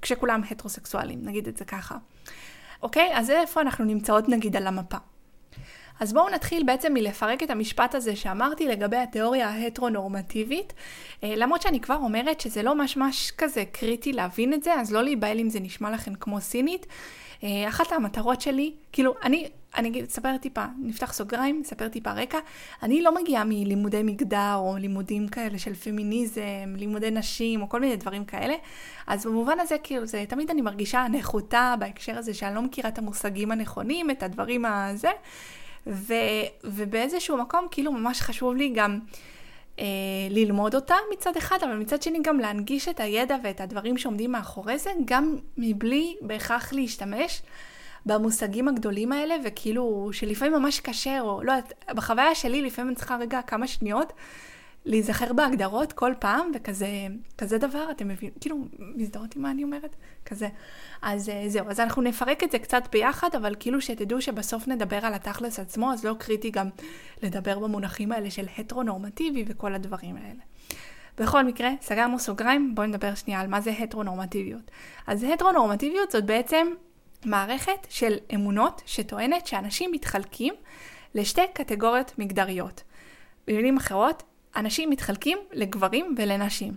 S1: כשכולם הטרוסקסואלים, נגיד את זה ככה. אוקיי? אז איפה אנחנו נמצאות נגיד על המפה. אז בואו נתחיל בעצם מלפרק את המשפט הזה שאמרתי לגבי התיאוריה ההטרונורמטיבית. אה, למרות שאני כבר אומרת שזה לא ממש כזה קריטי להבין את זה, אז לא להיבהל אם זה נשמע לכם כמו סינית. אה, אחת המטרות שלי, כאילו, אני, אני אספר טיפה, נפתח סוגריים, אספר טיפה רקע. אני לא מגיעה מלימודי מגדר או לימודים כאלה של פמיניזם, לימודי נשים או כל מיני דברים כאלה. אז במובן הזה, כאילו, זה תמיד אני מרגישה נחותה בהקשר הזה שאני לא מכירה את המושגים הנכונים, את הדברים הזה. ו, ובאיזשהו מקום, כאילו, ממש חשוב לי גם... אה, ללמוד אותה מצד אחד, אבל מצד שני גם להנגיש את הידע ואת הדברים שעומדים מאחורי זה, גם מבלי בהכרח להשתמש במושגים הגדולים האלה, וכאילו שלפעמים ממש קשה, או לא יודעת, בחוויה שלי לפעמים אני צריכה רגע כמה שניות להיזכר בהגדרות כל פעם, וכזה כזה דבר, אתם מבינים, כאילו, מזדהות עם מה אני אומרת? כזה. אז אה, זהו, אז אנחנו נפרק את זה קצת ביחד, אבל כאילו שתדעו שבסוף נדבר על התכלס עצמו, אז לא קריטי גם לדבר במונחים האלה של הטרונורמטיבי וכל הדברים האלה. בכל מקרה, סגרנו סוגריים, בואו נדבר שנייה על מה זה הטרונורמטיביות. אז הטרונורמטיביות זאת בעצם מערכת של אמונות שטוענת שאנשים מתחלקים לשתי קטגוריות מגדריות. במילים אחרות, אנשים מתחלקים לגברים ולנשים.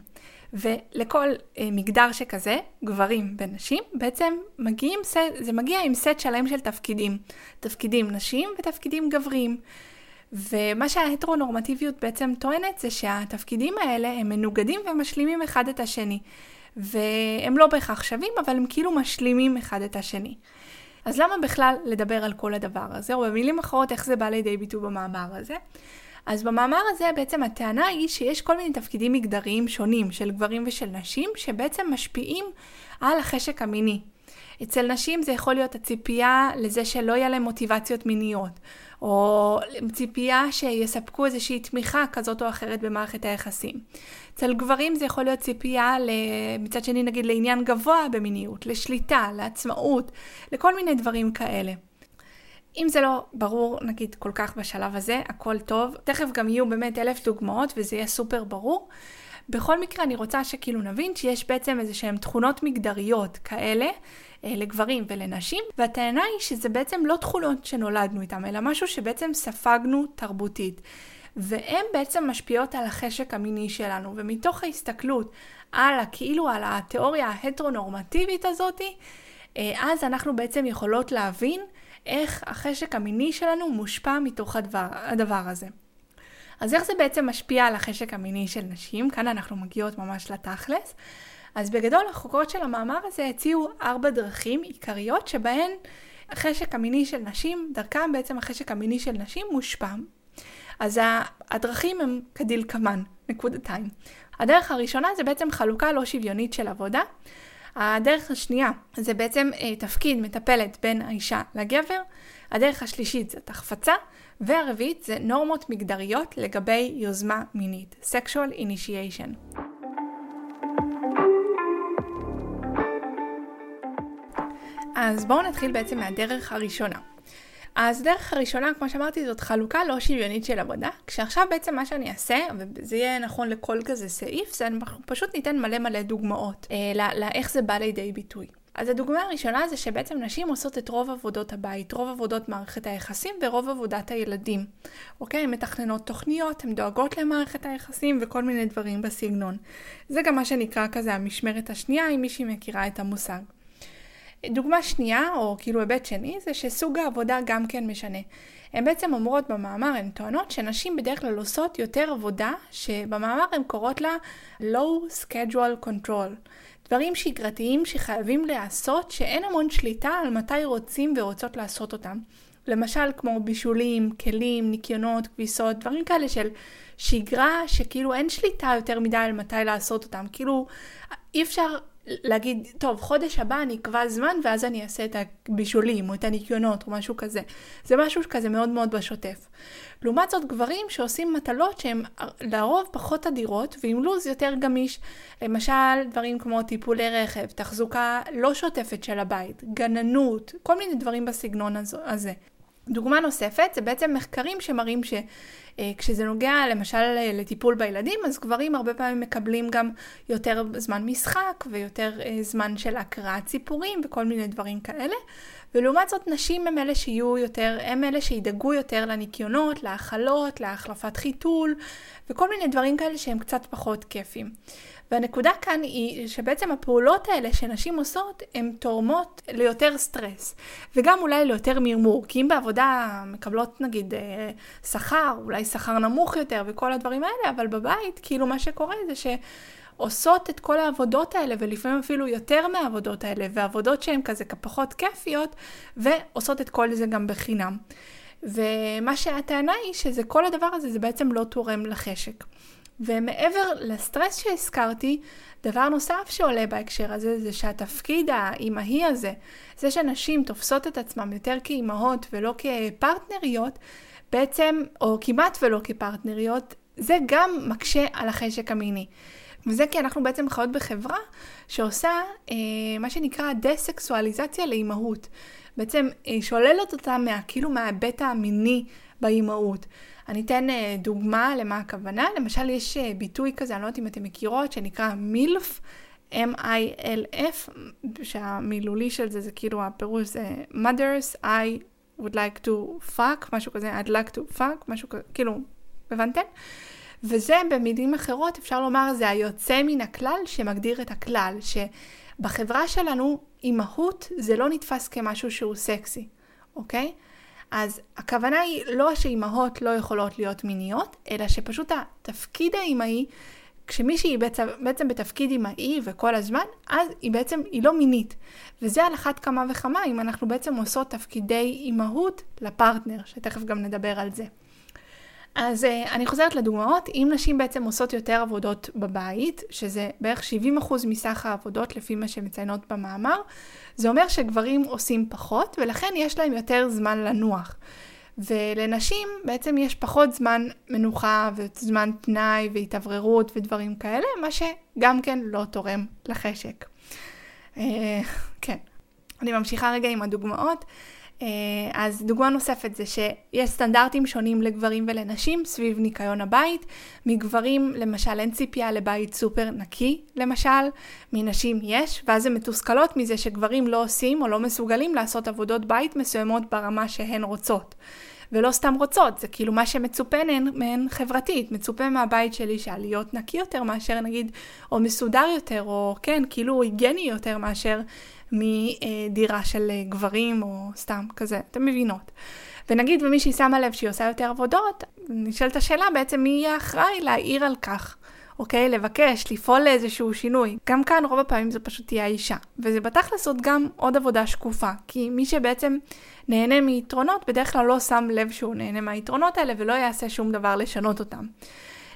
S1: ולכל אה, מגדר שכזה, גברים ונשים, בעצם מגיעים, זה מגיע עם סט שלם של תפקידים. תפקידים נשים ותפקידים גבריים. ומה שההטרונורמטיביות בעצם טוענת זה שהתפקידים האלה הם מנוגדים ומשלימים אחד את השני. והם לא בהכרח שווים, אבל הם כאילו משלימים אחד את השני. אז למה בכלל לדבר על כל הדבר הזה, או במילים אחרות, איך זה בא לידי ביטוי במאמר הזה? אז במאמר הזה בעצם הטענה היא שיש כל מיני תפקידים מגדריים שונים של גברים ושל נשים, שבעצם משפיעים על החשק המיני. אצל נשים זה יכול להיות הציפייה לזה שלא יהיה להם מוטיבציות מיניות, או ציפייה שיספקו איזושהי תמיכה כזאת או אחרת במערכת היחסים. אצל גברים זה יכול להיות ציפייה, מצד שני נגיד לעניין גבוה במיניות, לשליטה, לעצמאות, לכל מיני דברים כאלה. אם זה לא ברור, נגיד, כל כך בשלב הזה, הכל טוב. תכף גם יהיו באמת אלף דוגמאות וזה יהיה סופר ברור. בכל מקרה אני רוצה שכאילו נבין שיש בעצם איזה שהן תכונות מגדריות כאלה אה, לגברים ולנשים, והטענה היא שזה בעצם לא תכונות שנולדנו איתן, אלא משהו שבעצם ספגנו תרבותית. והן בעצם משפיעות על החשק המיני שלנו, ומתוך ההסתכלות על כאילו על התיאוריה ההטרונורמטיבית הזאתי, אה, אז אנחנו בעצם יכולות להבין איך החשק המיני שלנו מושפע מתוך הדבר, הדבר הזה. אז איך זה בעצם משפיע על החשק המיני של נשים? כאן אנחנו מגיעות ממש לתכלס. אז בגדול החוקרות של המאמר הזה הציעו ארבע דרכים עיקריות שבהן החשק המיני של נשים, דרכם בעצם החשק המיני של נשים מושפע. אז הדרכים הם כדלקמן, נקודתיים. הדרך הראשונה זה בעצם חלוקה לא שוויונית של עבודה. הדרך השנייה זה בעצם אה, תפקיד מטפלת בין האישה לגבר. הדרך השלישית זה החפצה. והרביעית זה נורמות מגדריות לגבי יוזמה מינית, sexual initiation. אז בואו נתחיל בעצם מהדרך הראשונה. אז דרך הראשונה, כמו שאמרתי, זאת חלוקה לא שוויונית של עבודה, כשעכשיו בעצם מה שאני אעשה, וזה יהיה נכון לכל כזה סעיף, זה אנחנו פשוט ניתן מלא מלא דוגמאות אה, לאיך זה בא לידי ביטוי. אז הדוגמה הראשונה זה שבעצם נשים עושות את רוב עבודות הבית, רוב עבודות מערכת היחסים ורוב עבודת הילדים. אוקיי? הן מתכננות תוכניות, הן דואגות למערכת היחסים וכל מיני דברים בסגנון. זה גם מה שנקרא כזה המשמרת השנייה, אם מישהי מכירה את המושג. דוגמה שנייה, או כאילו היבט שני, זה שסוג העבודה גם כן משנה. הן בעצם אומרות במאמר, הן טוענות שנשים בדרך כלל עושות יותר עבודה, שבמאמר הן קוראות לה low schedule control. דברים שגרתיים שחייבים להיעשות, שאין המון שליטה על מתי רוצים ורוצות לעשות אותם. למשל כמו בישולים, כלים, ניקיונות, כביסות, דברים כאלה של שגרה שכאילו אין שליטה יותר מדי על מתי לעשות אותם. כאילו אי אפשר להגיד, טוב, חודש הבא אני אקבע זמן ואז אני אעשה את הבישולים או את הניקיונות או משהו כזה. זה משהו כזה מאוד מאוד בשוטף. לעומת זאת, גברים שעושים מטלות שהן לרוב פחות אדירות ועם לו"ז יותר גמיש. למשל, דברים כמו טיפולי רכב, תחזוקה לא שוטפת של הבית, גננות, כל מיני דברים בסגנון הזה. דוגמה נוספת זה בעצם מחקרים שמראים שכשזה אה, נוגע למשל אה, לטיפול בילדים, אז גברים הרבה פעמים מקבלים גם יותר זמן משחק ויותר אה, זמן של הקראת סיפורים וכל מיני דברים כאלה. ולעומת זאת נשים הם אלה שיהיו יותר, הם אלה שידאגו יותר לניקיונות, להאכלות, להחלפת חיתול וכל מיני דברים כאלה שהם קצת פחות כיפים. והנקודה כאן היא שבעצם הפעולות האלה שנשים עושות, הן תורמות ליותר סטרס, וגם אולי ליותר מרמור, כי אם בעבודה מקבלות נגיד אה, שכר, אולי שכר נמוך יותר וכל הדברים האלה, אבל בבית, כאילו מה שקורה זה ש... עושות את כל העבודות האלה, ולפעמים אפילו יותר מהעבודות האלה, ועבודות שהן כזה פחות כיפיות, ועושות את כל זה גם בחינם. ומה שהטענה היא שזה כל הדבר הזה זה בעצם לא תורם לחשק. ומעבר לסטרס שהזכרתי, דבר נוסף שעולה בהקשר הזה זה שהתפקיד האימהי הזה, זה שנשים תופסות את עצמן יותר כאימהות ולא כפרטנריות, בעצם, או כמעט ולא כפרטנריות, זה גם מקשה על החשק המיני. וזה כי אנחנו בעצם חיות בחברה שעושה אה, מה שנקרא דה-סקסואליזציה לאימהות. בעצם אה, שוללת אותה מה, כאילו מההיבט המיני באימהות. אני אתן אה, דוגמה למה הכוונה. למשל, יש אה, ביטוי כזה, אני לא יודעת אם אתם מכירות, שנקרא מילף, M-I-L-F, שהמילולי של זה זה כאילו הפירוש זה mothers, I would like to fuck, משהו כזה, I'd like to fuck, משהו כזה, כאילו, הבנתם? וזה במילים אחרות אפשר לומר זה היוצא מן הכלל שמגדיר את הכלל, שבחברה שלנו אימהות זה לא נתפס כמשהו שהוא סקסי, אוקיי? אז הכוונה היא לא שאימהות לא יכולות להיות מיניות, אלא שפשוט התפקיד האימהי, כשמישהי היא בעצם, בעצם בתפקיד אימהי וכל הזמן, אז היא בעצם, היא לא מינית. וזה על אחת כמה וכמה אם אנחנו בעצם עושות תפקידי אימהות לפרטנר, שתכף גם נדבר על זה. אז uh, אני חוזרת לדוגמאות, אם נשים בעצם עושות יותר עבודות בבית, שזה בערך 70% מסך העבודות לפי מה שמציינות במאמר, זה אומר שגברים עושים פחות, ולכן יש להם יותר זמן לנוח. ולנשים בעצם יש פחות זמן מנוחה וזמן פנאי והתאווררות ודברים כאלה, מה שגם כן לא תורם לחשק. Uh, כן. אני ממשיכה רגע עם הדוגמאות. אה, אז דוגמה נוספת זה שיש סטנדרטים שונים לגברים ולנשים סביב ניקיון הבית. מגברים למשל אין ציפייה לבית סופר נקי למשל, מנשים יש, ואז הן מתוסכלות מזה שגברים לא עושים או לא מסוגלים לעשות עבודות בית מסוימות ברמה שהן רוצות. ולא סתם רוצות, זה כאילו מה שמצופה מהן חברתית, מצופה מהבית שלי שעל להיות נקי יותר מאשר נגיד, או מסודר יותר, או כן, כאילו היגייני יותר מאשר מדירה של גברים או סתם כזה, אתם מבינות. ונגיד ומישהי שמה לב שהיא עושה יותר עבודות, נשאלת השאלה בעצם מי יהיה אחראי להעיר על כך. אוקיי? לבקש, לפעול לאיזשהו שינוי. גם כאן רוב הפעמים זה פשוט תהיה האישה. וזה בתכלס עוד גם עוד עבודה שקופה. כי מי שבעצם נהנה מיתרונות, בדרך כלל לא שם לב שהוא נהנה מהיתרונות האלה ולא יעשה שום דבר לשנות אותם.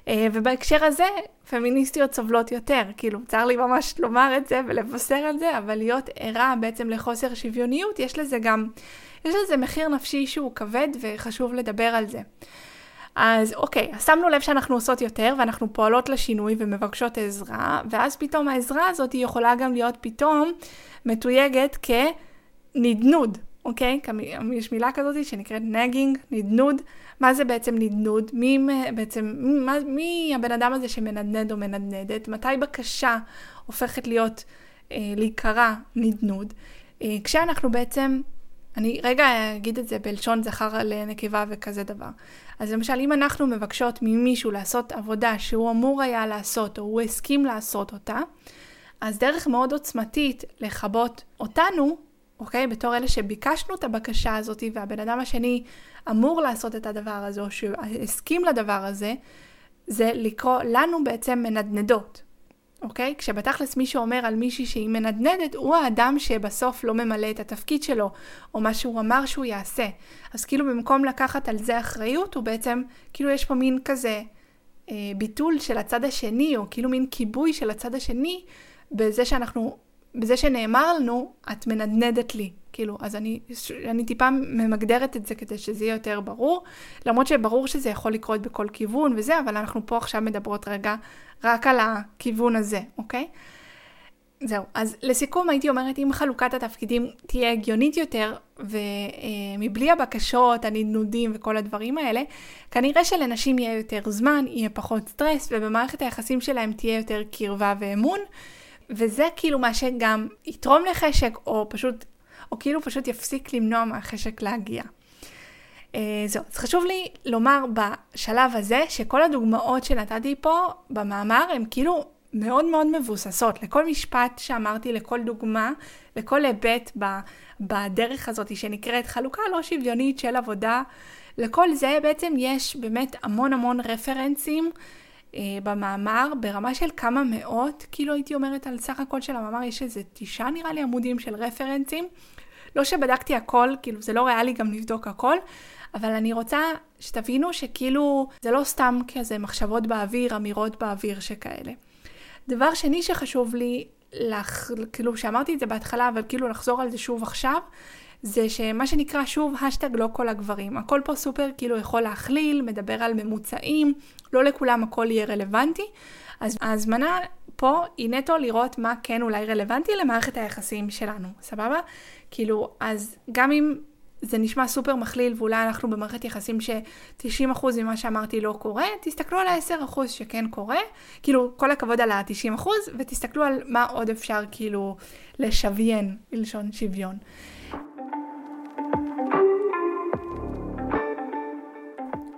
S1: אה, ובהקשר הזה, פמיניסטיות סובלות יותר, כאילו, צר לי ממש לומר את זה ולבשר את זה, אבל להיות ערה בעצם לחוסר שוויוניות, יש לזה גם, יש לזה מחיר נפשי שהוא כבד וחשוב לדבר על זה. אז אוקיי, אז שמנו לב שאנחנו עושות יותר ואנחנו פועלות לשינוי ומבקשות עזרה, ואז פתאום העזרה הזאת יכולה גם להיות פתאום מתויגת כנדנוד, אוקיי? יש מילה כזאת שנקראת נגינג, נדנוד. מה זה בעצם נדנוד? מי בעצם, מי, מי הבן אדם הזה שמנדנד או מנדנדת? מתי בקשה הופכת להיות, אה, להיקרא נדנוד? אה, כשאנחנו בעצם אני רגע אגיד את זה בלשון זכר לנקבה וכזה דבר. אז למשל, אם אנחנו מבקשות ממישהו לעשות עבודה שהוא אמור היה לעשות, או הוא הסכים לעשות אותה, אז דרך מאוד עוצמתית לכבות אותנו, אוקיי? בתור אלה שביקשנו את הבקשה הזאת, והבן אדם השני אמור לעשות את הדבר הזה, או שהסכים לדבר הזה, זה לקרוא לנו בעצם מנדנדות. אוקיי? כשבתכלס מי שאומר על מישהי שהיא מנדנדת, הוא האדם שבסוף לא ממלא את התפקיד שלו, או מה שהוא אמר שהוא יעשה. אז כאילו במקום לקחת על זה אחריות, הוא בעצם, כאילו יש פה מין כזה אה, ביטול של הצד השני, או כאילו מין כיבוי של הצד השני, בזה שאנחנו, בזה שנאמר לנו, את מנדנדת לי. כאילו, אז אני, אני טיפה ממגדרת את זה כדי שזה יהיה יותר ברור, למרות שברור שזה יכול לקרות בכל כיוון וזה, אבל אנחנו פה עכשיו מדברות רגע רק על הכיוון הזה, אוקיי? זהו, אז לסיכום הייתי אומרת, אם חלוקת התפקידים תהיה הגיונית יותר, ומבלי הבקשות, הנדנודים וכל הדברים האלה, כנראה שלנשים יהיה יותר זמן, יהיה פחות סטרס, ובמערכת היחסים שלהם תהיה יותר קרבה ואמון, וזה כאילו מה שגם יתרום לחשק, או פשוט או כאילו פשוט יפסיק למנוע מהחשק להגיע. Uh, זהו, אז חשוב לי לומר בשלב הזה שכל הדוגמאות שנתתי פה במאמר הן כאילו מאוד מאוד מבוססות. לכל משפט שאמרתי, לכל דוגמה, לכל היבט בדרך הזאת שנקראת חלוקה לא שוויונית של עבודה, לכל זה בעצם יש באמת המון המון רפרנסים במאמר ברמה של כמה מאות, כאילו הייתי אומרת על סך הכל של המאמר יש איזה תשעה נראה לי עמודים של רפרנסים. לא שבדקתי הכל, כאילו זה לא ריאלי גם לבדוק הכל, אבל אני רוצה שתבינו שכאילו זה לא סתם כזה מחשבות באוויר, אמירות באוויר שכאלה. דבר שני שחשוב לי, לח... כאילו שאמרתי את זה בהתחלה, אבל כאילו לחזור על זה שוב עכשיו, זה שמה שנקרא שוב השטג לא כל הגברים. הכל פה סופר כאילו יכול להכליל, מדבר על ממוצעים, לא לכולם הכל יהיה רלוונטי. אז ההזמנה פה היא נטו לראות מה כן אולי רלוונטי למערכת היחסים שלנו, סבבה? כאילו, אז גם אם זה נשמע סופר מכליל ואולי אנחנו במערכת יחסים ש-90% ממה שאמרתי לא קורה, תסתכלו על ה-10% שכן קורה, כאילו כל הכבוד על ה-90% ותסתכלו על מה עוד אפשר כאילו לשוויין, בלשון שוויון.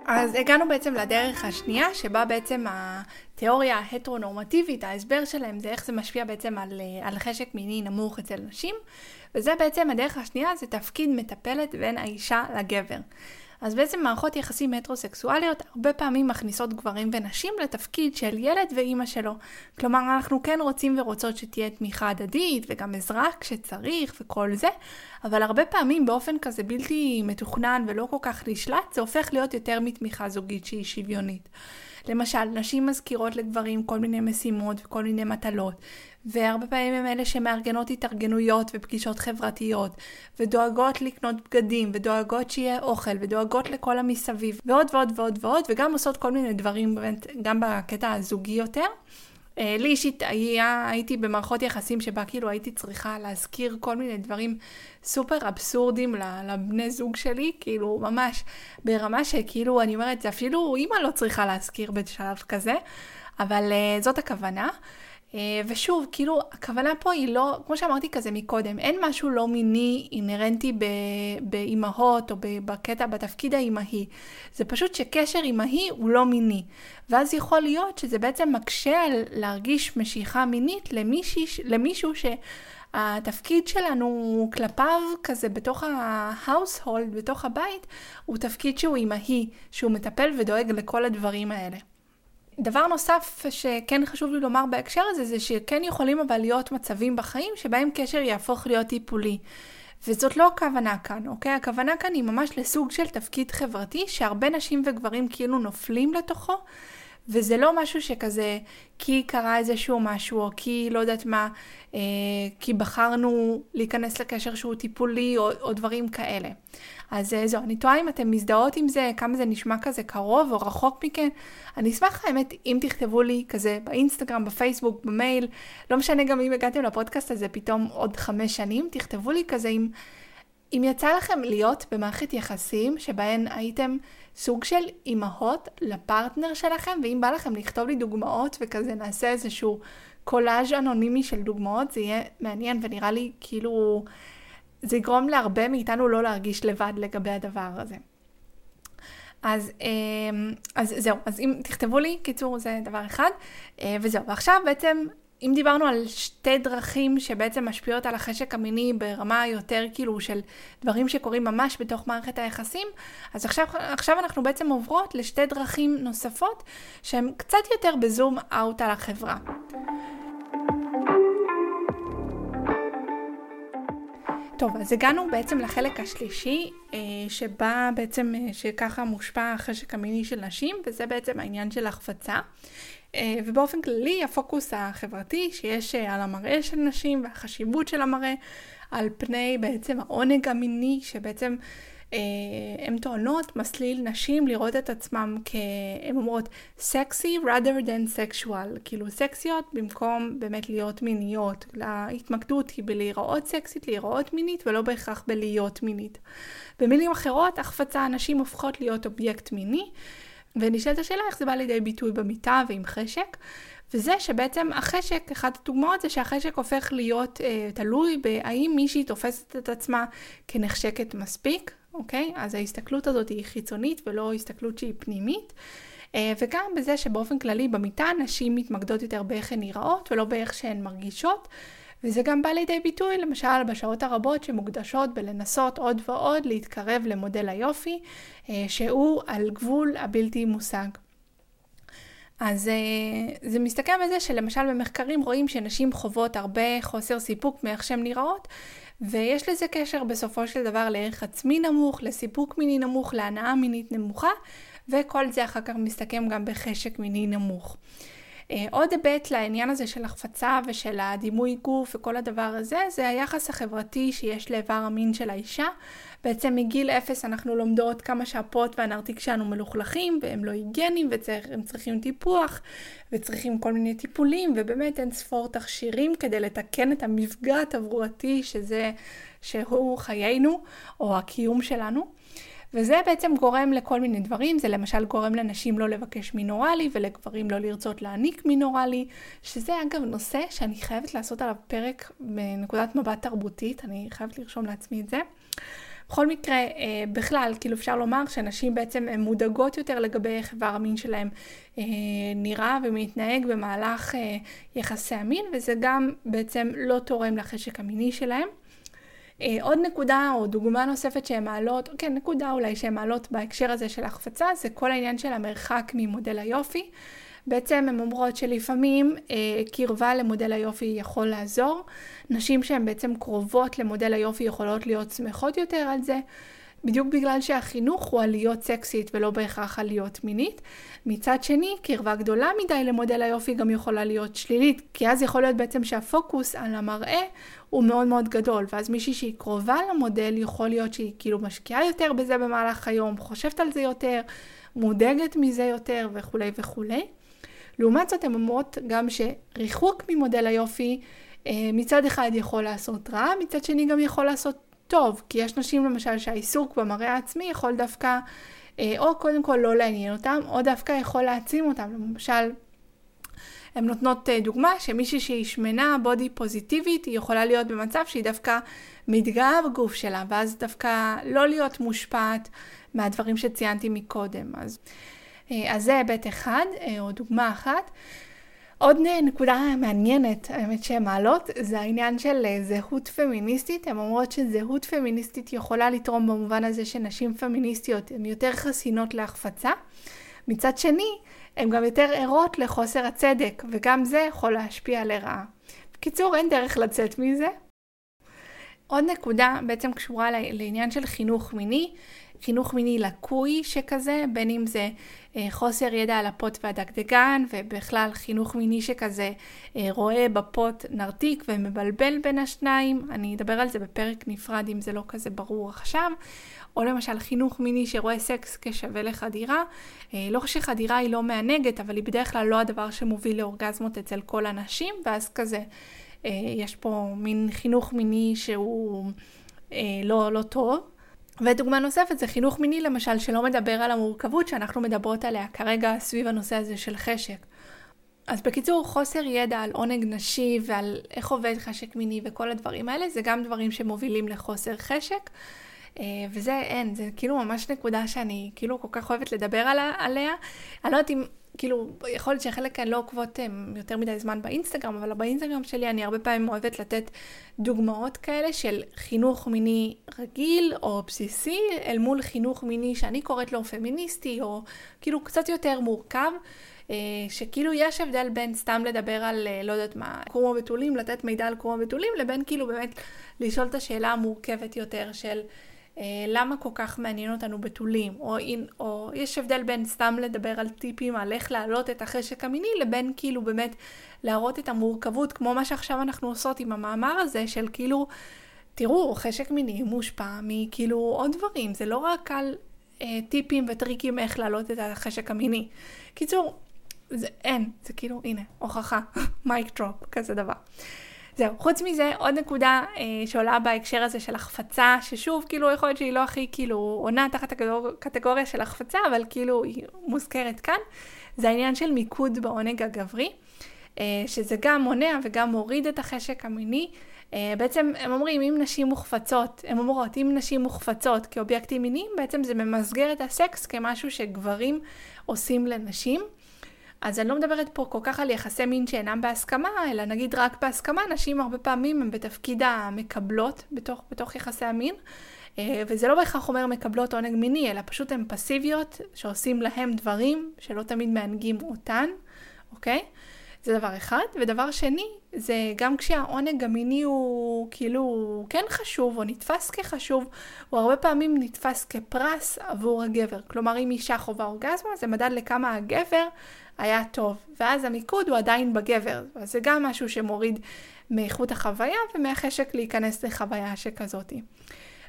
S1: אז הגענו בעצם לדרך השנייה, שבה בעצם התיאוריה ההטרונורמטיבית, ההסבר שלהם זה איך זה משפיע בעצם על, על חשק מיני נמוך אצל נשים, וזה בעצם הדרך השנייה, זה תפקיד מטפלת בין האישה לגבר. אז בעצם מערכות יחסים הטרוסקסואליות הרבה פעמים מכניסות גברים ונשים לתפקיד של ילד ואימא שלו. כלומר, אנחנו כן רוצים ורוצות שתהיה תמיכה הדדית וגם עזרה כשצריך וכל זה, אבל הרבה פעמים באופן כזה בלתי מתוכנן ולא כל כך נשלט, זה הופך להיות יותר מתמיכה זוגית שהיא שוויונית. למשל, נשים מזכירות לגברים כל מיני משימות וכל מיני מטלות, והרבה פעמים הם אלה שמארגנות התארגנויות ופגישות חברתיות, ודואגות לקנות בגדים, ודואגות שיהיה אוכל, ודואגות לכל המסביב, ועוד ועוד ועוד ועוד, וגם עושות כל מיני דברים באמת, גם בקטע הזוגי יותר. אה, לי אישית היה, הייתי במערכות יחסים שבה כאילו הייתי צריכה להזכיר כל מיני דברים סופר אבסורדים לבני זוג שלי, כאילו ממש ברמה שכאילו אני אומרת, אפילו אימא לא צריכה להזכיר בשלב כזה, אבל uh, זאת הכוונה. Uh, ושוב, כאילו, הכוונה פה היא לא, כמו שאמרתי כזה מקודם, אין משהו לא מיני אינהרנטי באימהות או בקטע, בתפקיד האימהי. זה פשוט שקשר אימהי הוא לא מיני. ואז יכול להיות שזה בעצם מקשה על להרגיש משיכה מינית למישהי, למישהו שהתפקיד שלנו כלפיו כזה בתוך ה-household, בתוך הבית, הוא תפקיד שהוא אימהי, שהוא מטפל ודואג לכל הדברים האלה. דבר נוסף שכן חשוב לי לומר בהקשר הזה, זה שכן יכולים אבל להיות מצבים בחיים שבהם קשר יהפוך להיות טיפולי. וזאת לא הכוונה כאן, אוקיי? הכוונה כאן היא ממש לסוג של תפקיד חברתי שהרבה נשים וגברים כאילו נופלים לתוכו, וזה לא משהו שכזה, כי קרה איזשהו משהו, או כי לא יודעת מה, אה, כי בחרנו להיכנס לקשר שהוא טיפולי, או, או דברים כאלה. אז אה, זהו, אני תוהה אם אתן מזדהות עם זה, כמה זה נשמע כזה קרוב או רחוק מכן. אני אשמח האמת אם תכתבו לי כזה באינסטגרם, בפייסבוק, במייל, לא משנה גם אם הגעתם לפודקאסט הזה פתאום עוד חמש שנים, תכתבו לי כזה אם, אם יצא לכם להיות במערכת יחסים שבהן הייתם סוג של אימהות לפרטנר שלכם, ואם בא לכם לכתוב לי דוגמאות וכזה נעשה איזשהו קולאז' אנונימי של דוגמאות, זה יהיה מעניין ונראה לי כאילו זה יגרום להרבה מאיתנו לא להרגיש לבד לגבי הדבר הזה. אז, אמ, אז זהו, אז אם תכתבו לי, קיצור זה דבר אחד, אה, וזהו, ועכשיו בעצם אם דיברנו על שתי דרכים שבעצם משפיעות על החשק המיני ברמה יותר כאילו של דברים שקורים ממש בתוך מערכת היחסים, אז עכשיו, עכשיו אנחנו בעצם עוברות לשתי דרכים נוספות שהן קצת יותר בזום אאוט על החברה. טוב, אז הגענו בעצם לחלק השלישי, אה, שבה בעצם, אה, שככה מושפע החשק המיני של נשים, וזה בעצם העניין של החפצה. אה, ובאופן כללי הפוקוס החברתי שיש על המראה של נשים והחשיבות של המראה על פני בעצם העונג המיני שבעצם הן טוענות מסליל נשים לראות את עצמם כהן אומרות סקסי rather than sexual. כאילו סקסיות במקום באמת להיות מיניות. ההתמקדות היא בלהיראות סקסית להיראות מינית ולא בהכרח בלהיות מינית. במילים אחרות החפצה הנשים הופכות להיות אובייקט מיני. ונשאלת השאלה איך זה בא לידי ביטוי במיטה ועם חשק? וזה שבעצם החשק, אחת הדוגמאות זה שהחשק הופך להיות אה, תלוי בהאם מישהי תופסת את עצמה כנחשקת מספיק, אוקיי? אז ההסתכלות הזאת היא חיצונית ולא הסתכלות שהיא פנימית. אה, וגם בזה שבאופן כללי במיטה נשים מתמקדות יותר באיך הן נראות ולא באיך שהן מרגישות. וזה גם בא לידי ביטוי למשל בשעות הרבות שמוקדשות בלנסות עוד ועוד להתקרב למודל היופי אה, שהוא על גבול הבלתי מושג. אז אה, זה מסתכם בזה שלמשל במחקרים רואים שנשים חוות הרבה חוסר סיפוק מאיך שהן נראות ויש לזה קשר בסופו של דבר לערך עצמי נמוך, לסיפוק מיני נמוך, להנאה מינית נמוכה, וכל זה אחר כך מסתכם גם בחשק מיני נמוך. Uh, עוד היבט לעניין הזה של החפצה ושל הדימוי גוף וכל הדבר הזה, זה היחס החברתי שיש לאיבר המין של האישה. בעצם מגיל אפס אנחנו לומדות כמה שהפות והנרתיק שלנו מלוכלכים והם לא היגיינים והם צריכים טיפוח וצריכים כל מיני טיפולים ובאמת אין ספור תכשירים כדי לתקן את המפגע התברואתי שזה, שהוא חיינו או הקיום שלנו. וזה בעצם גורם לכל מיני דברים, זה למשל גורם לנשים לא לבקש מינורלי ולגברים לא לרצות להעניק מינורלי, שזה אגב נושא שאני חייבת לעשות עליו פרק בנקודת מבט תרבותית, אני חייבת לרשום לעצמי את זה. בכל מקרה, אה, בכלל, כאילו אפשר לומר שנשים בעצם הן מודאגות יותר לגבי איך איבר המין שלהם אה, נראה ומתנהג במהלך אה, יחסי המין, וזה גם בעצם לא תורם לחשק המיני שלהם. אה, עוד נקודה או דוגמה נוספת שהן מעלות, כן, נקודה אולי שהן מעלות בהקשר הזה של החפצה, זה כל העניין של המרחק ממודל היופי. בעצם הן אומרות שלפעמים אה, קרבה למודל היופי יכול לעזור. נשים שהן בעצם קרובות למודל היופי יכולות להיות שמחות יותר על זה. בדיוק בגלל שהחינוך הוא על להיות סקסית ולא בהכרח על להיות מינית. מצד שני, קרבה גדולה מדי למודל היופי גם יכולה להיות שלילית, כי אז יכול להיות בעצם שהפוקוס על המראה הוא מאוד מאוד גדול, ואז מישהי שהיא קרובה למודל יכול להיות שהיא כאילו משקיעה יותר בזה במהלך היום, חושבת על זה יותר, מודאגת מזה יותר וכולי וכולי. לעומת זאת, הן אומרות גם שריחוק ממודל היופי אה, מצד אחד יכול לעשות רע, מצד שני גם יכול לעשות טוב, כי יש נשים למשל שהעיסוק במראה העצמי יכול דווקא, אה, או קודם כל לא לעניין אותם, או דווקא יכול להעצים אותם. למשל, הן נותנות אה, דוגמה שמישהי שהיא שמנה, בודי פוזיטיבית, היא יכולה להיות במצב שהיא דווקא מתגאה בגוף שלה, ואז דווקא לא להיות מושפעת מהדברים שציינתי מקודם. אז, אז זה היבט אחד, או דוגמה אחת. עוד נקודה מעניינת, האמת שהן מעלות, זה העניין של אה, זהות פמיניסטית. הן אומרות שזהות פמיניסטית יכולה לתרום במובן הזה שנשים פמיניסטיות הן יותר חסינות להחפצה. מצד שני, הן גם יותר ערות לחוסר הצדק, וגם זה יכול להשפיע לרעה. בקיצור, אין דרך לצאת מזה. עוד נקודה בעצם קשורה לעניין של חינוך מיני. חינוך מיני לקוי שכזה, בין אם זה אה, חוסר ידע על הפוט והדקדקן, ובכלל חינוך מיני שכזה אה, רואה בפוט נרתיק ומבלבל בין השניים, אני אדבר על זה בפרק נפרד אם זה לא כזה ברור עכשיו, או למשל חינוך מיני שרואה סקס כשווה לחדירה, אה, לא שחדירה היא לא מענגת, אבל היא בדרך כלל לא הדבר שמוביל לאורגזמות אצל כל הנשים, ואז כזה יש פה מין חינוך מיני שהוא לא, לא טוב. ודוגמה נוספת זה חינוך מיני למשל, שלא מדבר על המורכבות שאנחנו מדברות עליה כרגע סביב הנושא הזה של חשק. אז בקיצור, חוסר ידע על עונג נשי ועל איך עובד חשק מיני וכל הדברים האלה, זה גם דברים שמובילים לחוסר חשק. אה, וזה אין, זה כאילו ממש נקודה שאני כאילו כל כך אוהבת לדבר עליה. אני לא יודעת אם כאילו, יכול להיות שחלק לא עוקבות יותר מדי זמן באינסטגרם, אבל באינסטגרם שלי אני הרבה פעמים אוהבת לתת דוגמאות כאלה של חינוך מיני רגיל או בסיסי, אל מול חינוך מיני שאני קוראת לו פמיניסטי, או כאילו קצת יותר מורכב. אה, שכאילו יש הבדל בין סתם לדבר על, אה, לא יודעת מה, קרום הבתולים, לתת מידע על קרום הבתולים, לבין כאילו באמת לשאול את השאלה המורכבת יותר של אה, למה כל כך מעניין אותנו בתולים, או, או יש הבדל בין סתם לדבר על טיפים על איך להעלות את החשק המיני, לבין כאילו באמת להראות את המורכבות, כמו מה שעכשיו אנחנו עושות עם המאמר הזה, של כאילו, תראו, חשק מיני מושפע מכאילו עוד דברים, זה לא רק על אה, טיפים וטריקים איך להעלות את החשק המיני. קיצור, זה אין, זה כאילו, הנה, הוכחה, מייק דרופ, כזה דבר. זהו, חוץ מזה, עוד נקודה אה, שעולה בהקשר הזה של החפצה, ששוב, כאילו, יכול להיות שהיא לא הכי, כאילו, עונה תחת הקטגוריה של החפצה, אבל כאילו, היא מוזכרת כאן, זה העניין של מיקוד בעונג הגברי, אה, שזה גם מונע וגם מוריד את החשק המיני. אה, בעצם הם אומרים, אם נשים מוחפצות, הן אומרות, אם נשים מוחפצות כאובייקטים מיניים, בעצם זה ממסגר את הסקס כמשהו שגברים עושים לנשים. אז אני לא מדברת פה כל כך על יחסי מין שאינם בהסכמה, אלא נגיד רק בהסכמה, נשים הרבה פעמים הן בתפקיד המקבלות בתוך, בתוך יחסי המין. אה, וזה לא בהכרח אומר מקבלות עונג מיני, אלא פשוט הן פסיביות שעושים להם דברים שלא תמיד מענגים אותן, אוקיי? זה דבר אחד. ודבר שני, זה גם כשהעונג המיני הוא כאילו כן חשוב או נתפס כחשוב, הוא הרבה פעמים נתפס כפרס עבור הגבר. כלומר, אם אישה חווה אורגזמה, זה מדד לכמה הגבר היה טוב. ואז המיקוד הוא עדיין בגבר. אז זה גם משהו שמוריד מאיכות החוויה ומהחשק להיכנס לחוויה שכזאתי.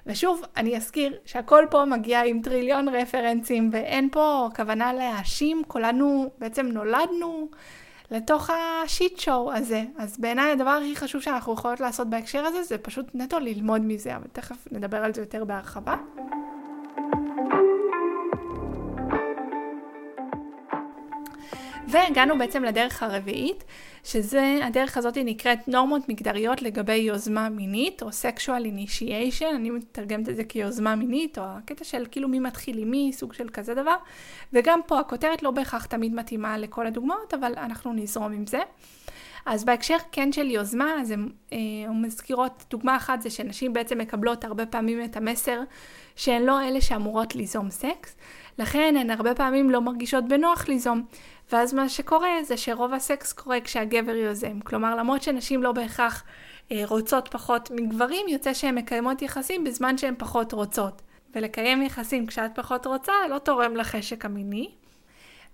S1: ושוב, אני אזכיר שהכל פה מגיע עם טריליון רפרנסים ואין פה כוונה להאשים, כולנו בעצם נולדנו לתוך השיט שואו הזה. אז בעיניי הדבר הכי חשוב שאנחנו יכולות לעשות בהקשר הזה זה פשוט נטו ללמוד מזה, אבל תכף נדבר על זה יותר בהרחבה. והגענו בעצם לדרך הרביעית, שזה, הדרך הזאת נקראת נורמות מגדריות לגבי יוזמה מינית, או sexual initiation, אני מתרגמת את זה כיוזמה מינית, או הקטע של כאילו מי מתחיל עם מי, סוג של כזה דבר. וגם פה הכותרת לא בהכרח תמיד מתאימה לכל הדוגמאות, אבל אנחנו נזרום עם זה. אז בהקשר כן של יוזמה, אז הן אה, מזכירות, דוגמה אחת זה שנשים בעצם מקבלות הרבה פעמים את המסר שהן לא אלה שאמורות ליזום סקס, לכן הן הרבה פעמים לא מרגישות בנוח ליזום. ואז מה שקורה זה שרוב הסקס קורה כשהגבר יוזם. כלומר, למרות שנשים לא בהכרח אה, רוצות פחות מגברים, יוצא שהן מקיימות יחסים בזמן שהן פחות רוצות. ולקיים יחסים כשאת פחות רוצה לא תורם לחשק המיני.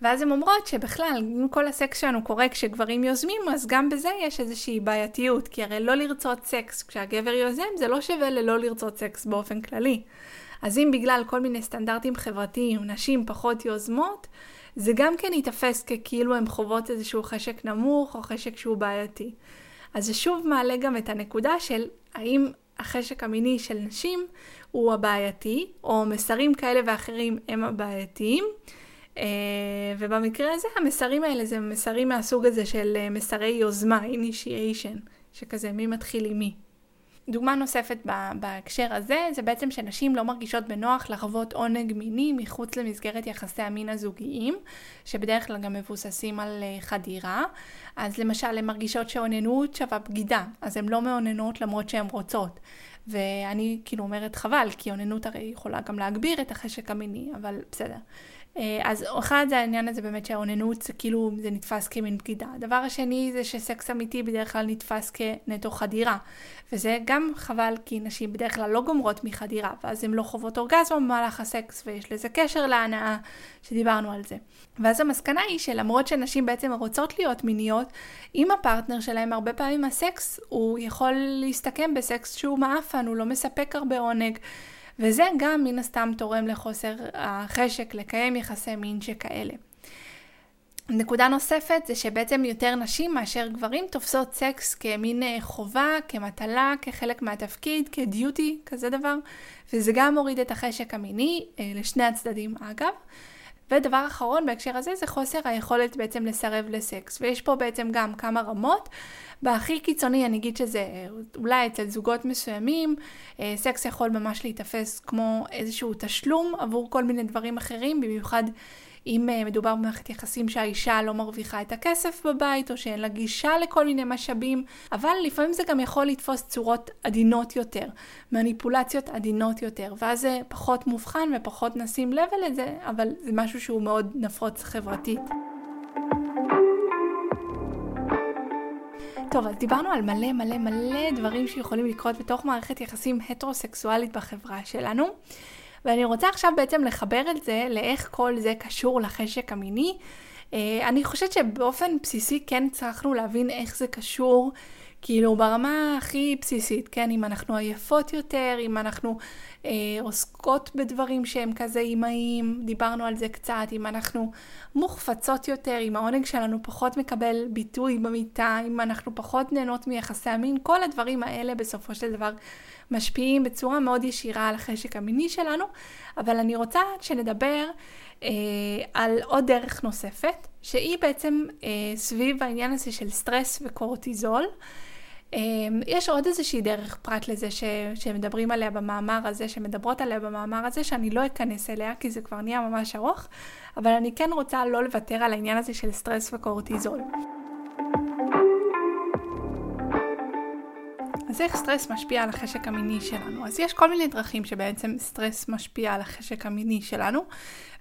S1: ואז הן אומרות שבכלל, אם כל הסקס שלנו קורה כשגברים יוזמים, אז גם בזה יש איזושהי בעייתיות, כי הרי לא לרצות סקס כשהגבר יוזם, זה לא שווה ללא לרצות סקס באופן כללי. אז אם בגלל כל מיני סטנדרטים חברתיים נשים פחות יוזמות, זה גם כן ייתפס ככאילו הן חוות איזשהו חשק נמוך או חשק שהוא בעייתי. אז זה שוב מעלה גם את הנקודה של האם החשק המיני של נשים הוא הבעייתי, או מסרים כאלה ואחרים הם הבעייתיים. אה, ובמקרה הזה המסרים האלה זה מסרים מהסוג הזה של אה, מסרי יוזמה, initiation, שכזה מי מתחיל עם מי. דוגמה נוספת בהקשר הזה, זה בעצם שנשים לא מרגישות בנוח לחוות עונג מיני מחוץ למסגרת יחסי המין הזוגיים, שבדרך כלל גם מבוססים על אה, חדירה. אז למשל, הן מרגישות שאוננות שווה בגידה, אז הן לא מאוננות למרות שהן רוצות. ואני כאילו אומרת חבל, כי אוננות הרי יכולה גם להגביר את החשק המיני, אבל בסדר. אה, אז אחד זה העניין הזה באמת שהאוננות זה כאילו זה נתפס כמין בגידה. הדבר השני זה שסקס אמיתי בדרך כלל נתפס כנטו חדירה. וזה גם חבל כי נשים בדרך כלל לא גומרות מחדירה ואז הן לא חוות אורגזמה במהלך הסקס ויש לזה קשר להנאה שדיברנו על זה. ואז המסקנה היא שלמרות שנשים בעצם רוצות להיות מיניות, עם הפרטנר שלהם הרבה פעמים הסקס הוא יכול להסתכם בסקס שהוא מעפן, הוא לא מספק הרבה עונג. וזה גם מן הסתם תורם לחוסר החשק לקיים יחסי מין שכאלה. נקודה נוספת זה שבעצם יותר נשים מאשר גברים תופסות סקס כמין אה, חובה, כמטלה, כחלק מהתפקיד, כדיוטי, כזה דבר, וזה גם מוריד את החשק המיני, אה, לשני הצדדים אגב. ודבר אחרון בהקשר הזה זה חוסר היכולת בעצם לסרב לסקס, ויש פה בעצם גם כמה רמות. בהכי קיצוני אני אגיד שזה אולי אצל זוגות מסוימים, אה, סקס יכול ממש להיתפס כמו איזשהו תשלום עבור כל מיני דברים אחרים, במיוחד אם uh, מדובר במערכת יחסים שהאישה לא מרוויחה את הכסף בבית, או שאין לה גישה לכל מיני משאבים, אבל לפעמים זה גם יכול לתפוס צורות עדינות יותר, מניפולציות עדינות יותר, ואז זה פחות מובחן ופחות נשים לב לזה, אבל זה משהו שהוא מאוד נפוץ חברתית. טוב, אז דיברנו על מלא מלא מלא דברים שיכולים לקרות בתוך מערכת יחסים הטרוסקסואלית בחברה שלנו. ואני רוצה עכשיו בעצם לחבר את זה לאיך כל זה קשור לחשק המיני. אה, אני חושבת שבאופן בסיסי כן הצלחנו להבין איך זה קשור, כאילו ברמה הכי בסיסית, כן? אם אנחנו עייפות יותר, אם אנחנו עוסקות בדברים שהם כזה אימהיים, דיברנו על זה קצת, אם אנחנו מוחפצות יותר, אם העונג שלנו פחות מקבל ביטוי במיטה, אם אנחנו פחות נהנות מיחסי המין, כל הדברים האלה בסופו של דבר משפיעים בצורה מאוד ישירה על החשק המיני שלנו, אבל אני רוצה שנדבר אה, על עוד דרך נוספת, שהיא בעצם אה, סביב העניין הזה של סטרס וקורטיזול. אה, יש עוד איזושהי דרך פרט לזה ש, שמדברים עליה במאמר הזה, שמדברות עליה במאמר הזה, שאני לא אכנס אליה כי זה כבר נהיה ממש ארוך, אבל אני כן רוצה לא לוותר על העניין הזה של סטרס וקורטיזול. אז איך סטרס משפיע על החשק המיני שלנו? אז יש כל מיני דרכים שבעצם סטרס משפיע על החשק המיני שלנו.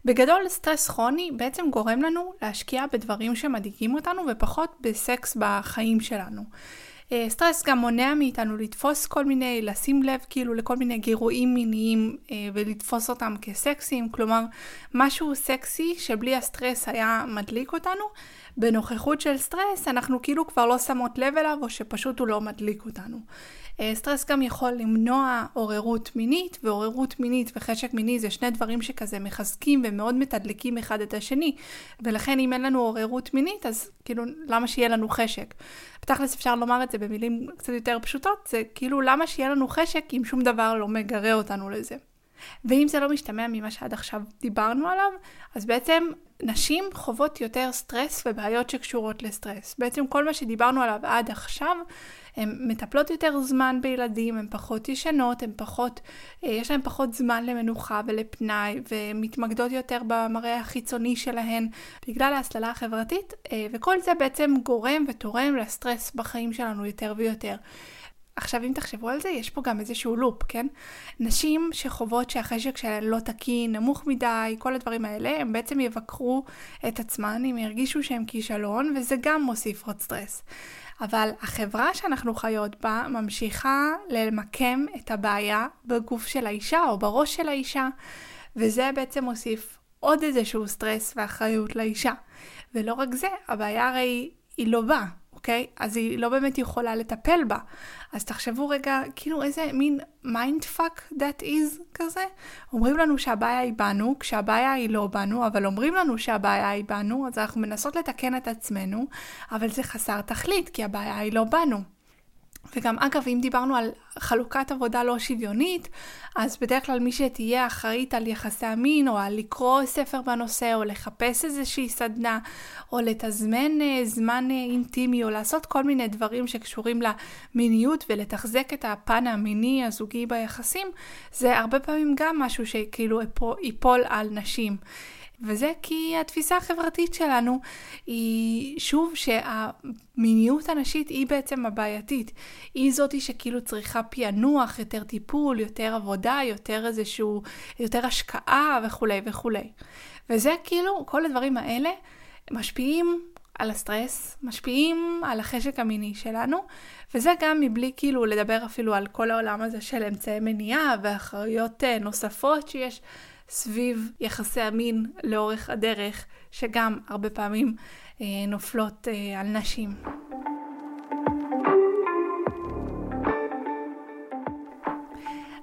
S1: בגדול סטרס כרוני בעצם גורם לנו להשקיע בדברים שמדאיגים אותנו ופחות בסקס בחיים שלנו. אה, סטרס גם מונע מאיתנו לתפוס כל מיני, לשים לב כאילו לכל מיני גירויים מיניים אה, ולתפוס אותם כסקסיים, כלומר משהו סקסי שבלי הסטרס היה מדליק אותנו, בנוכחות של סטרס אנחנו כאילו כבר לא שמות לב אליו או שפשוט הוא לא מדליק אותנו. אה, סטרס גם יכול למנוע עוררות מינית, ועוררות מינית וחשק מיני זה שני דברים שכזה מחזקים ומאוד מתדלקים אחד את השני, ולכן אם אין לנו עוררות מינית, אז כאילו למה שיהיה לנו חשק? בתכלס אפשר לומר את זה במילים קצת יותר פשוטות, זה כאילו למה שיהיה לנו חשק אם שום דבר לא מגרה אותנו לזה. ואם זה לא משתמע ממה שעד עכשיו דיברנו עליו, אז בעצם נשים חוות יותר סטרס ובעיות שקשורות לסטרס. בעצם כל מה שדיברנו עליו עד עכשיו, הן מטפלות יותר זמן בילדים, הן פחות ישנות, הן פחות, אה, יש להן פחות זמן למנוחה ולפנאי, ומתמקדות יותר במראה החיצוני שלהן בגלל ההסללה החברתית, אה, וכל זה בעצם גורם ותורם לסטרס בחיים שלנו יותר ויותר. עכשיו אם תחשבו על זה, יש פה גם איזשהו לופ, כן? נשים שחוות שהחשק שלהן לא תקין, נמוך מדי, כל הדברים האלה, הם בעצם יבקרו את עצמן אם ירגישו שהם כישלון, וזה גם מוסיף עוד סטרס. אבל החברה שאנחנו חיות בה ממשיכה למקם את הבעיה בגוף של האישה או בראש של האישה, וזה בעצם מוסיף עוד איזשהו סטרס ואחריות לאישה. ולא רק זה, הבעיה הרי היא לא באה. אוקיי? אז היא לא באמת יכולה לטפל בה. אז תחשבו רגע, כאילו איזה מין mind fuck that is כזה. אומרים לנו שהבעיה היא בנו, כשהבעיה היא לא בנו, אבל אומרים לנו שהבעיה היא בנו, אז אנחנו מנסות לתקן את עצמנו, אבל זה חסר תכלית, כי הבעיה היא לא בנו. וגם אגב, אם דיברנו על חלוקת עבודה לא שוויונית, אז בדרך כלל מי שתהיה אחראית על יחסי המין, או על לקרוא ספר בנושא, או לחפש איזושהי סדנה, או לתזמן uh, זמן uh, אינטימי, או לעשות כל מיני דברים שקשורים למיניות ולתחזק את הפן המיני הזוגי ביחסים, זה הרבה פעמים גם משהו שכאילו ייפול על נשים. וזה כי התפיסה החברתית שלנו היא שוב שהמיניות הנשית היא בעצם הבעייתית. היא זאתי שכאילו צריכה פענוח, יותר טיפול, יותר עבודה, יותר איזשהו, יותר השקעה וכולי וכולי. וזה כאילו, כל הדברים האלה משפיעים על הסטרס, משפיעים על החשק המיני שלנו, וזה גם מבלי כאילו לדבר אפילו על כל העולם הזה של אמצעי מניעה ואחריות אה, נוספות שיש סביב יחסי המין לאורך הדרך, שגם הרבה פעמים אה, נופלות אה, על נשים.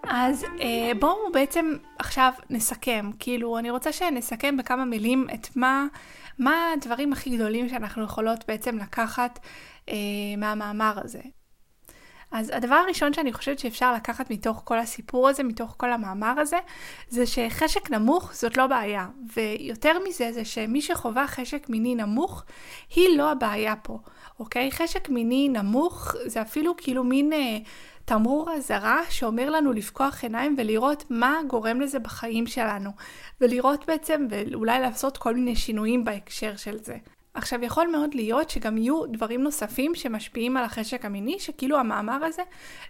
S1: אז אה, בואו בעצם עכשיו נסכם, כאילו אני רוצה שנסכם בכמה מילים את מה, מה הדברים הכי גדולים שאנחנו יכולות בעצם לקחת אה, מהמאמר הזה. אז הדבר הראשון שאני חושבת שאפשר לקחת מתוך כל הסיפור הזה, מתוך כל המאמר הזה, זה שחשק נמוך זאת לא בעיה. ויותר מזה, זה שמי שחווה חשק מיני נמוך, היא לא הבעיה פה, אוקיי? חשק מיני נמוך זה אפילו כאילו מין... אה, תמרור אזהרה שאומר לנו לפקוח עיניים ולראות מה גורם לזה בחיים שלנו. ולראות בעצם, ואולי לעשות כל מיני שינויים בהקשר של זה. עכשיו, יכול מאוד להיות שגם יהיו דברים נוספים שמשפיעים על החשק המיני, שכאילו המאמר הזה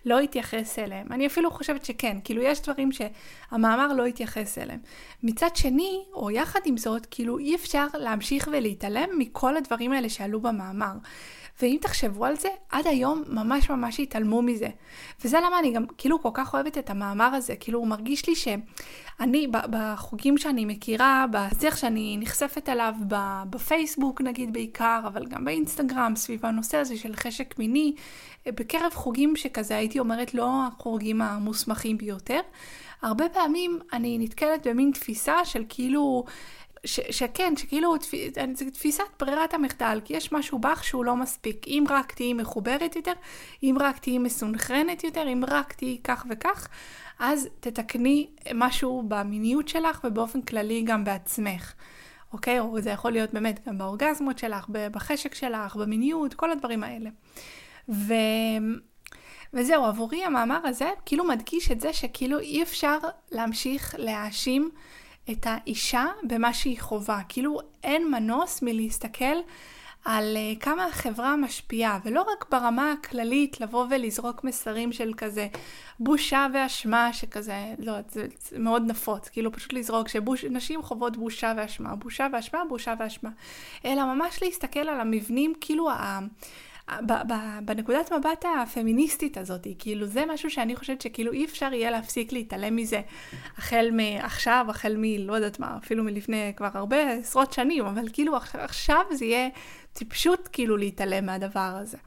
S1: לא יתייחס אליהם. אני אפילו חושבת שכן, כאילו יש דברים שהמאמר לא יתייחס אליהם. מצד שני, או יחד עם זאת, כאילו אי אפשר להמשיך ולהתעלם מכל הדברים האלה שעלו במאמר. ואם תחשבו על זה, עד היום ממש ממש התעלמו מזה. וזה למה אני גם כאילו כל כך אוהבת את המאמר הזה, כאילו הוא מרגיש לי שאני בחוגים שאני מכירה, בשיח שאני נחשפת אליו בפייסבוק נגיד בעיקר, אבל גם באינסטגרם סביב הנושא הזה של חשק מיני, בקרב חוגים שכזה הייתי אומרת לא החוגים המוסמכים ביותר. הרבה פעמים אני נתקלת במין תפיסה של כאילו ש, שכן, שכאילו זו תפיסת ברירת המחדל, כי יש משהו בך שהוא לא מספיק. אם רק תהיי מחוברת יותר, אם רק תהיי מסונכרנת יותר, אם רק תהיי כך וכך, אז תתקני משהו במיניות שלך ובאופן כללי גם בעצמך. אוקיי? או זה יכול להיות באמת גם באורגזמות שלך, בחשק שלך, במיניות, כל הדברים האלה. ו... וזהו, עבורי המאמר הזה כאילו מדגיש את זה שכאילו אי אפשר להמשיך להאשים את האישה במה שהיא חווה. כאילו אין מנוס מלהסתכל על uh, כמה החברה משפיעה, ולא רק ברמה הכללית לבוא ולזרוק מסרים של כזה בושה ואשמה, שכזה, לא, זה, זה מאוד נפוץ, כאילו פשוט לזרוק שנשים חוות בושה ואשמה, בושה ואשמה, בושה ואשמה, אלא ממש להסתכל על המבנים, כאילו ה... בנקודת מבט הפמיניסטית הזאת, כאילו זה משהו שאני חושבת שכאילו אי אפשר יהיה להפסיק להתעלם מזה החל מעכשיו, החל מ... לא יודעת מה, אפילו מלפני כבר הרבה עשרות שנים, אבל כאילו עכשיו זה יהיה טיפשות כאילו להתעלם מהדבר הזה.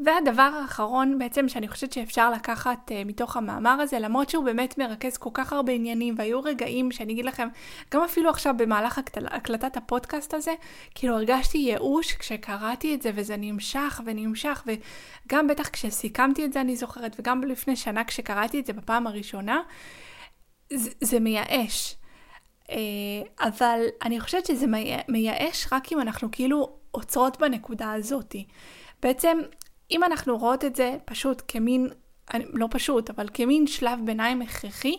S1: והדבר האחרון בעצם שאני חושבת שאפשר לקחת uh, מתוך המאמר הזה, למרות שהוא באמת מרכז כל כך הרבה עניינים, והיו רגעים שאני אגיד לכם, גם אפילו עכשיו במהלך הקלטת הפודקאסט הזה, כאילו הרגשתי ייאוש כשקראתי את זה, וזה נמשך ונמשך, וגם בטח כשסיכמתי את זה אני זוכרת, וגם לפני שנה כשקראתי את זה בפעם הראשונה, זה, זה מייאש. Uh, אבל אני חושבת שזה מייאש רק אם אנחנו כאילו עוצרות בנקודה הזאתי. בעצם אם אנחנו רואות את זה פשוט כמין, לא פשוט, אבל כמין שלב ביניים הכרחי,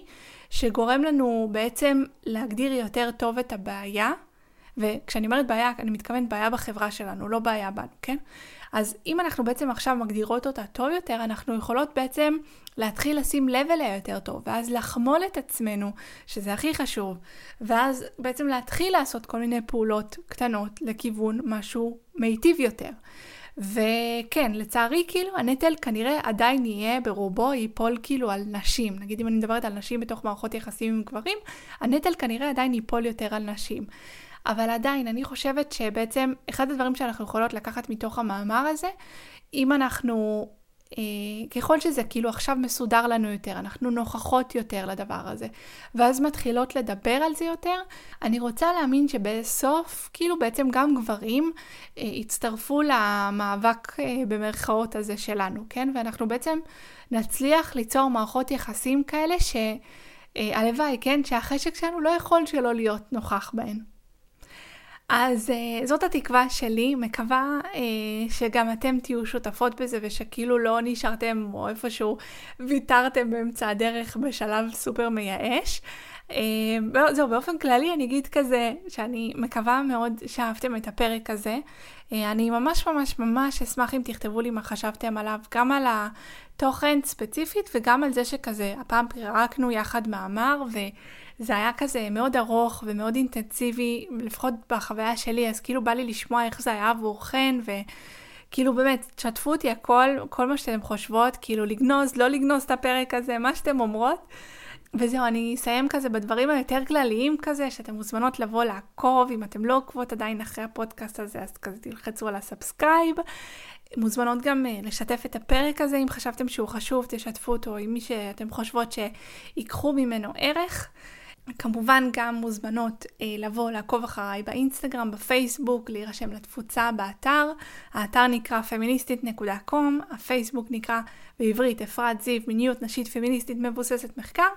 S1: שגורם לנו בעצם להגדיר יותר טוב את הבעיה, וכשאני אומרת בעיה, אני מתכוונת בעיה בחברה שלנו, לא בעיה בנו, כן? אז אם אנחנו בעצם עכשיו מגדירות אותה טוב יותר, אנחנו יכולות בעצם להתחיל לשים לב אליה יותר טוב, ואז לחמול את עצמנו, שזה הכי חשוב, ואז בעצם להתחיל לעשות כל מיני פעולות קטנות לכיוון משהו מיטיב יותר. וכן, לצערי, כאילו, הנטל כנראה עדיין יהיה ברובו ייפול כאילו על נשים. נגיד אם אני מדברת על נשים בתוך מערכות יחסים עם גברים, הנטל כנראה עדיין ייפול יותר על נשים. אבל עדיין, אני חושבת שבעצם אחד הדברים שאנחנו יכולות לקחת מתוך המאמר הזה, אם אנחנו ככל שזה כאילו עכשיו מסודר לנו יותר, אנחנו נוכחות יותר לדבר הזה, ואז מתחילות לדבר על זה יותר, אני רוצה להאמין שבסוף, כאילו בעצם גם גברים אה, יצטרפו למאבק אה, במרכאות הזה שלנו, כן? ואנחנו בעצם נצליח ליצור מערכות יחסים כאלה שהלוואי, כן? שהחשק שלנו לא יכול שלא להיות נוכח בהן. אז uh, זאת התקווה שלי, מקווה uh, שגם אתם תהיו שותפות בזה ושכאילו לא נשארתם או איפשהו ויתרתם באמצע הדרך בשלב סופר מייאש. Uh, זהו, באופן כללי אני אגיד כזה שאני מקווה מאוד שאהבתם את הפרק הזה. Uh, אני ממש ממש ממש אשמח אם תכתבו לי מה חשבתם עליו, גם על התוכן ספציפית וגם על זה שכזה הפעם פירקנו יחד מאמר ו... זה היה כזה מאוד ארוך ומאוד אינטנסיבי, לפחות בחוויה שלי, אז כאילו בא לי לשמוע איך זה היה עבורכן, וכאילו באמת, תשתפו אותי הכל, כל מה שאתם חושבות, כאילו לגנוז, לא לגנוז את הפרק הזה, מה שאתם אומרות. וזהו, אני אסיים כזה בדברים היותר כלליים כזה, שאתם מוזמנות לבוא לעקוב, אם אתם לא עוקבות עדיין אחרי הפודקאסט הזה, אז כזה תלחצו על ה subscribe. מוזמנות גם אה, לשתף את הפרק הזה, אם חשבתם שהוא חשוב, תשתפו אותו עם מי שאתם חושבות שיקחו ממנו ערך. כמובן גם מוזמנות אה, לבוא לעקוב אחריי באינסטגרם, בפייסבוק, להירשם לתפוצה באתר. האתר נקרא פמיניסטית.com, הפייסבוק נקרא בעברית אפרת זיו מיניות נשית פמיניסטית מבוססת מחקר,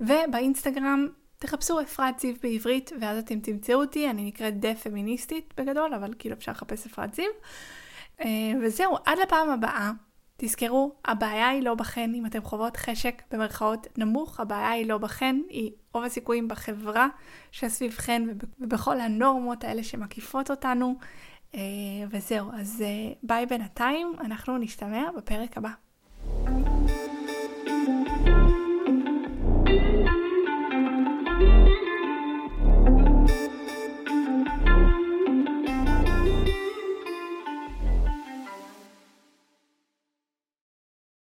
S1: ובאינסטגרם תחפשו אפרת זיו בעברית ואז אתם תמצאו אותי, אני נקראת דה פמיניסטית בגדול, אבל כאילו אפשר לחפש אפרת זיו. אה, וזהו, עד לפעם הבאה. תזכרו, הבעיה היא לא בכן אם אתם חוות חשק במרכאות נמוך, הבעיה היא לא בכן, היא רוב הסיכויים בחברה שסביבכן ובכל הנורמות האלה שמקיפות אותנו. אה, וזהו, אז אה, ביי בינתיים, אנחנו נשתמע בפרק הבא.